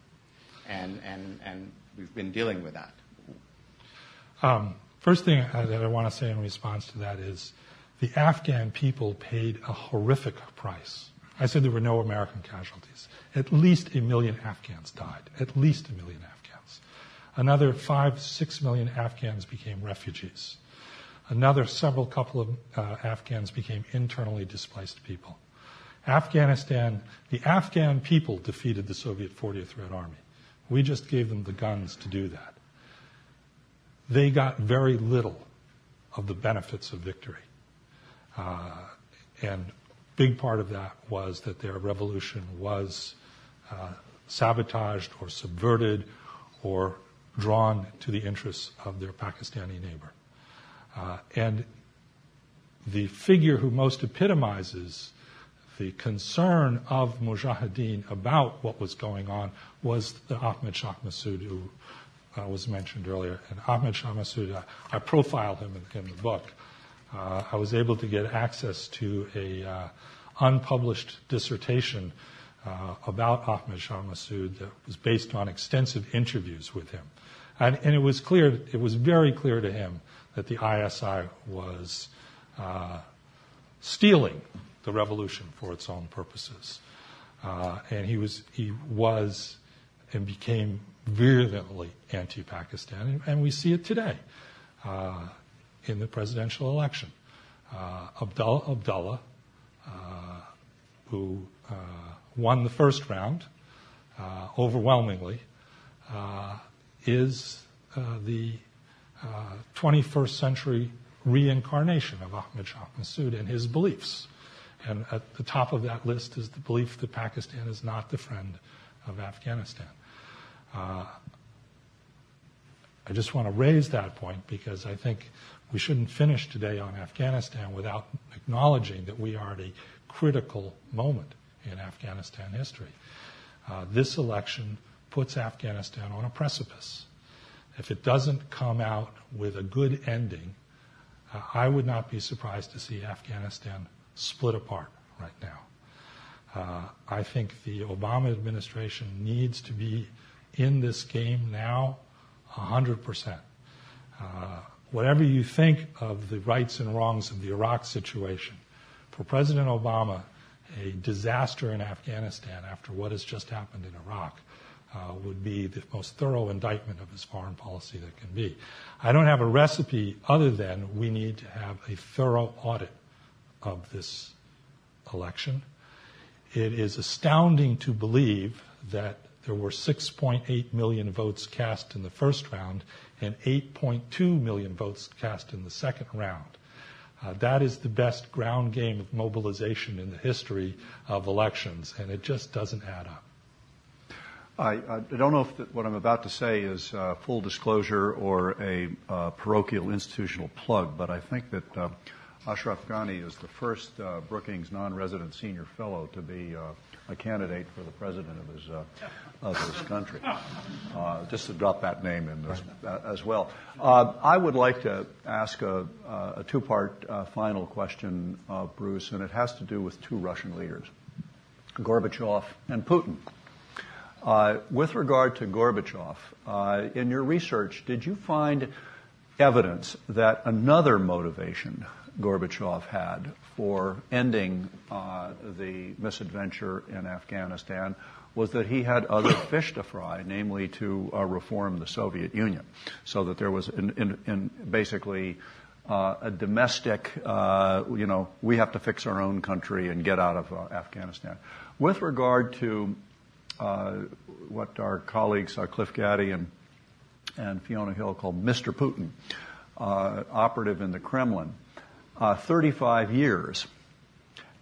And, and, and we've been dealing with that. Um, first thing that I want to say in response to that is the Afghan people paid a horrific price. I said there were no American casualties. At least a million Afghans died. At least a million Afghans. Another five, six million Afghans became refugees. Another several couple of uh, Afghans became internally displaced people. Afghanistan, the Afghan people defeated the Soviet 40th Red Army. We just gave them the guns to do that. They got very little of the benefits of victory. Uh, and big part of that was that their revolution was uh, sabotaged or subverted or drawn to the interests of their Pakistani neighbor. Uh, and the figure who most epitomizes the concern of Mujahideen about what was going on was the Ahmed Shah Massoud, who uh, was mentioned earlier. And Ahmed Shah Massoud, I, I profiled him in, in the book. Uh, I was able to get access to a uh, unpublished dissertation uh, about Ahmed Shah Massoud that was based on extensive interviews with him. And, and, it was clear, it was very clear to him that the ISI was uh, stealing the revolution for its own purposes. Uh, and he was, he was and became virulently anti-Pakistan, and, and we see it today uh, in the presidential election. Uh, Abdullah, Abdullah uh, who uh, won the first round overwhelmingly, is uh, the 21st uh, century reincarnation of Ahmed Shah Massoud and his beliefs. And at the top of that list is the belief that Pakistan is not the friend of Afghanistan. Uh, I just want to raise that point because I think we shouldn't finish today on Afghanistan without acknowledging that we are at a critical moment in Afghanistan history. Uh, this election puts Afghanistan on a precipice. If it doesn't come out with a good ending, uh, I would not be surprised to see Afghanistan split apart right now. Uh, I think the Obama administration needs to be in this game now 100%. Uh, whatever you think of the rights and wrongs of the Iraq situation, for President Obama, a disaster in Afghanistan after what has just happened in Iraq uh, would be the most thorough indictment of his foreign policy that can be. I don't have a recipe other than we need to have a thorough audit of this election. It is astounding to believe that there were 6.8 million votes cast in the first round and 8.2 million votes cast in the second round. Uh, that is the best ground game of mobilization in the history of elections, and it just doesn't add up. I, I don't know if what I'm about to say is uh, full disclosure or a uh, parochial institutional plug, but I think that uh, Ashraf Ghani is the first uh, Brookings non-resident senior fellow to be uh, a candidate for the president of his uh, of his country. just to drop that name in as, as well. I would like to ask a, a two-part final question, Bruce, and it has to do with two Russian leaders, Gorbachev and Putin. Uh, with regard to Gorbachev, uh, in your research, did you find evidence that another motivation Gorbachev had for ending uh, the misadventure in Afghanistan was that he had other fish to fry, namely to uh, reform the Soviet Union, so that there was in, in, in basically uh, a domestic, uh, you know, we have to fix our own country and get out of Afghanistan. With regard to uh, what our colleagues uh, Cliff Gaddy and, and Fiona Hill called Mr. Putin, uh, operative in the Kremlin, 35 years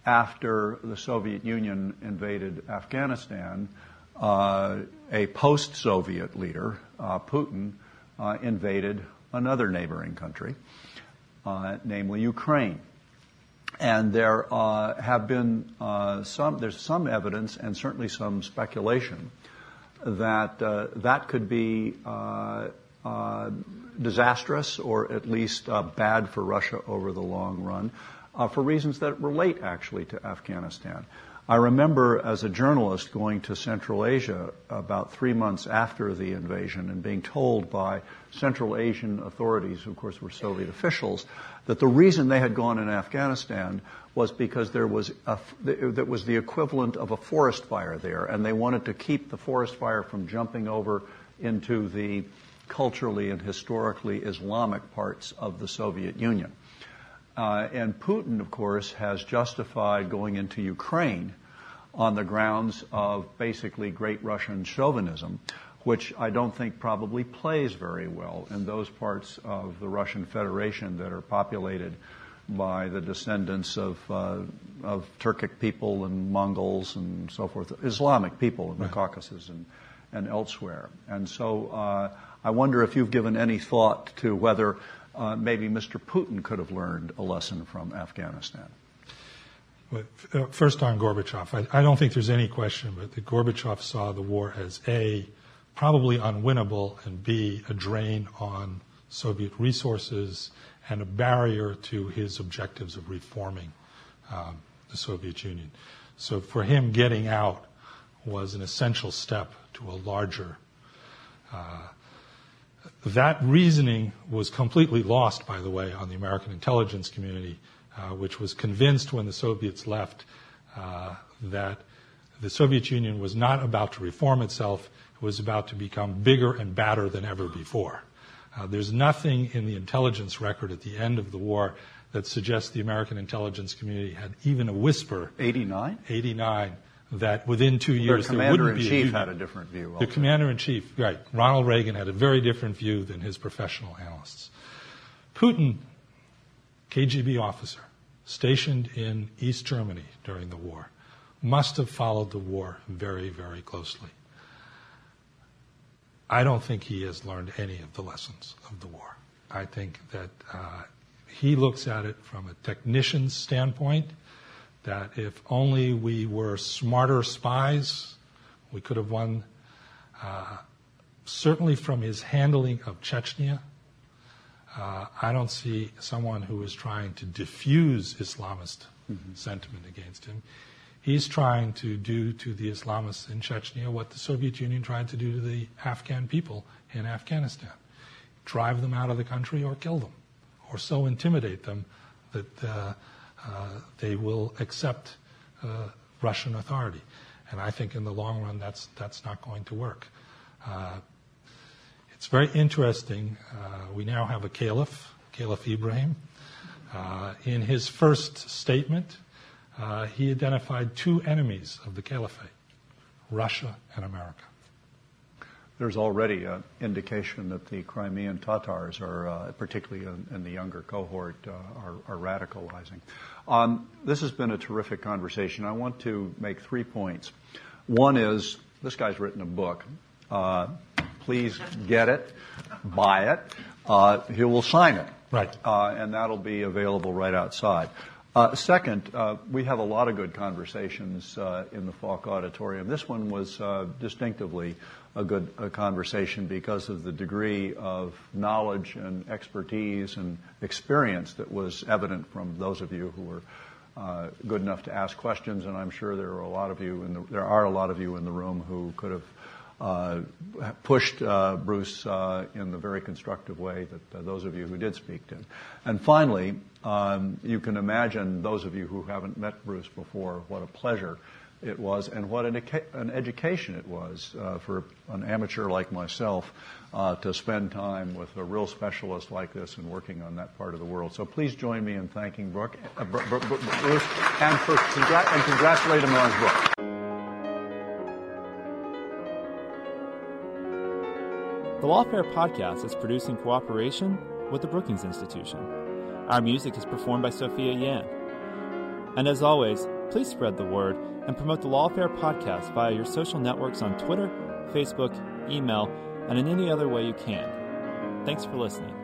after the Soviet Union invaded Afghanistan, uh, a post Soviet leader, uh, Putin, uh, invaded another neighboring country, namely Ukraine. And there uh, have been uh, some, there's some evidence and certainly some speculation that uh, that could be uh, uh, disastrous or at least uh, bad for Russia over the long run for reasons that relate actually to Afghanistan. I remember as a journalist going to Central Asia about three months after the invasion and being told by Central Asian authorities, who of course were Soviet officials, that the reason they had gone in Afghanistan was because there was a, that was the equivalent of a forest fire there, and they wanted to keep the forest fire from jumping over into the culturally and historically Islamic parts of the Soviet Union. Uh, and Putin, of course, has justified going into Ukraine on the grounds of basically great Russian chauvinism, which I don't think probably plays very well in those parts of the Russian Federation that are populated by the descendants of, uh, of Turkic people and Mongols and so forth, Islamic people in the. Caucasus and, and elsewhere. And so uh, I wonder if you've given any thought to whether uh, maybe Mr. Putin could have learned a lesson from Afghanistan. Uh, first on Gorbachev, I, I, don't think there's any question but that Gorbachev saw the war as A, probably unwinnable, and B, a drain on Soviet resources and a barrier to his objectives of reforming um, the Soviet Union. So for him, getting out was an essential step to a larger uh, that reasoning was completely lost, by the way, on the American intelligence community, uh, which was convinced when the Soviets left uh, that the Soviet Union was not about to reform itself, it was about to become bigger and badder than ever before. Uh, there's nothing in the intelligence record at the end of the war that suggests the American intelligence community had even a whisper. 89? 89 that within two years there wouldn't be a chief had a different view. The commander in chief, right? Ronald Reagan had a very different view than his professional analysts. Putin, KGB officer, stationed in East Germany during the war, must have followed the war very, very closely. I don't think he has learned any of the lessons of the war. I think that uh, he looks at it from a technician's standpoint that if only we were smarter spies, we could have won. Uh, certainly from his handling of Chechnya, uh, I don't see someone who is trying to diffuse Islamist mm-hmm. sentiment against him. He's trying to do to the Islamists in Chechnya what the Soviet Union tried to do to the Afghan people in Afghanistan drive them out of the country or kill them, or so intimidate them that uh, uh, they will accept uh, Russian authority. And I think in the long run, that's, that's not going to work. Uh, it's very interesting. we now have a caliph, Caliph Ibrahim. in his first statement, he identified two enemies of the caliphate Russia and America. There's already an indication that the Crimean Tatars are, uh, particularly in, in, the younger cohort, uh, are, are, radicalizing. Um, this has been a terrific conversation. I want to make three points. One is this guy's written a book. Uh, please get it, buy it. Uh, he will sign it. Right. Uh, and that'll be available right outside. Uh, second, uh, we have a lot of good conversations uh, in the Falk Auditorium. This one was distinctively a good conversation because of the degree of knowledge and expertise and experience that was evident from those of you who were good enough to ask questions. And I'm sure there are a lot of you in the, room who could have pushed uh, Bruce uh, in the very constructive way that those of you who did speak did. And finally, um, you can imagine those of you who haven't met Bruce before, what a pleasure it was and what an, an education it was uh, for an amateur like myself uh, to spend time with a real specialist like this and working on that part of the world. So please join me in thanking Brooke, uh, Bruce and, for and congratulate him on his book. The Lawfare podcast is produced in cooperation with the Brookings Institution. Our music is performed by Sophia Yan. And as always, please spread the word and promote the Lawfare podcast via your social networks on Twitter, Facebook, email, and in any other way you can. Thanks for listening.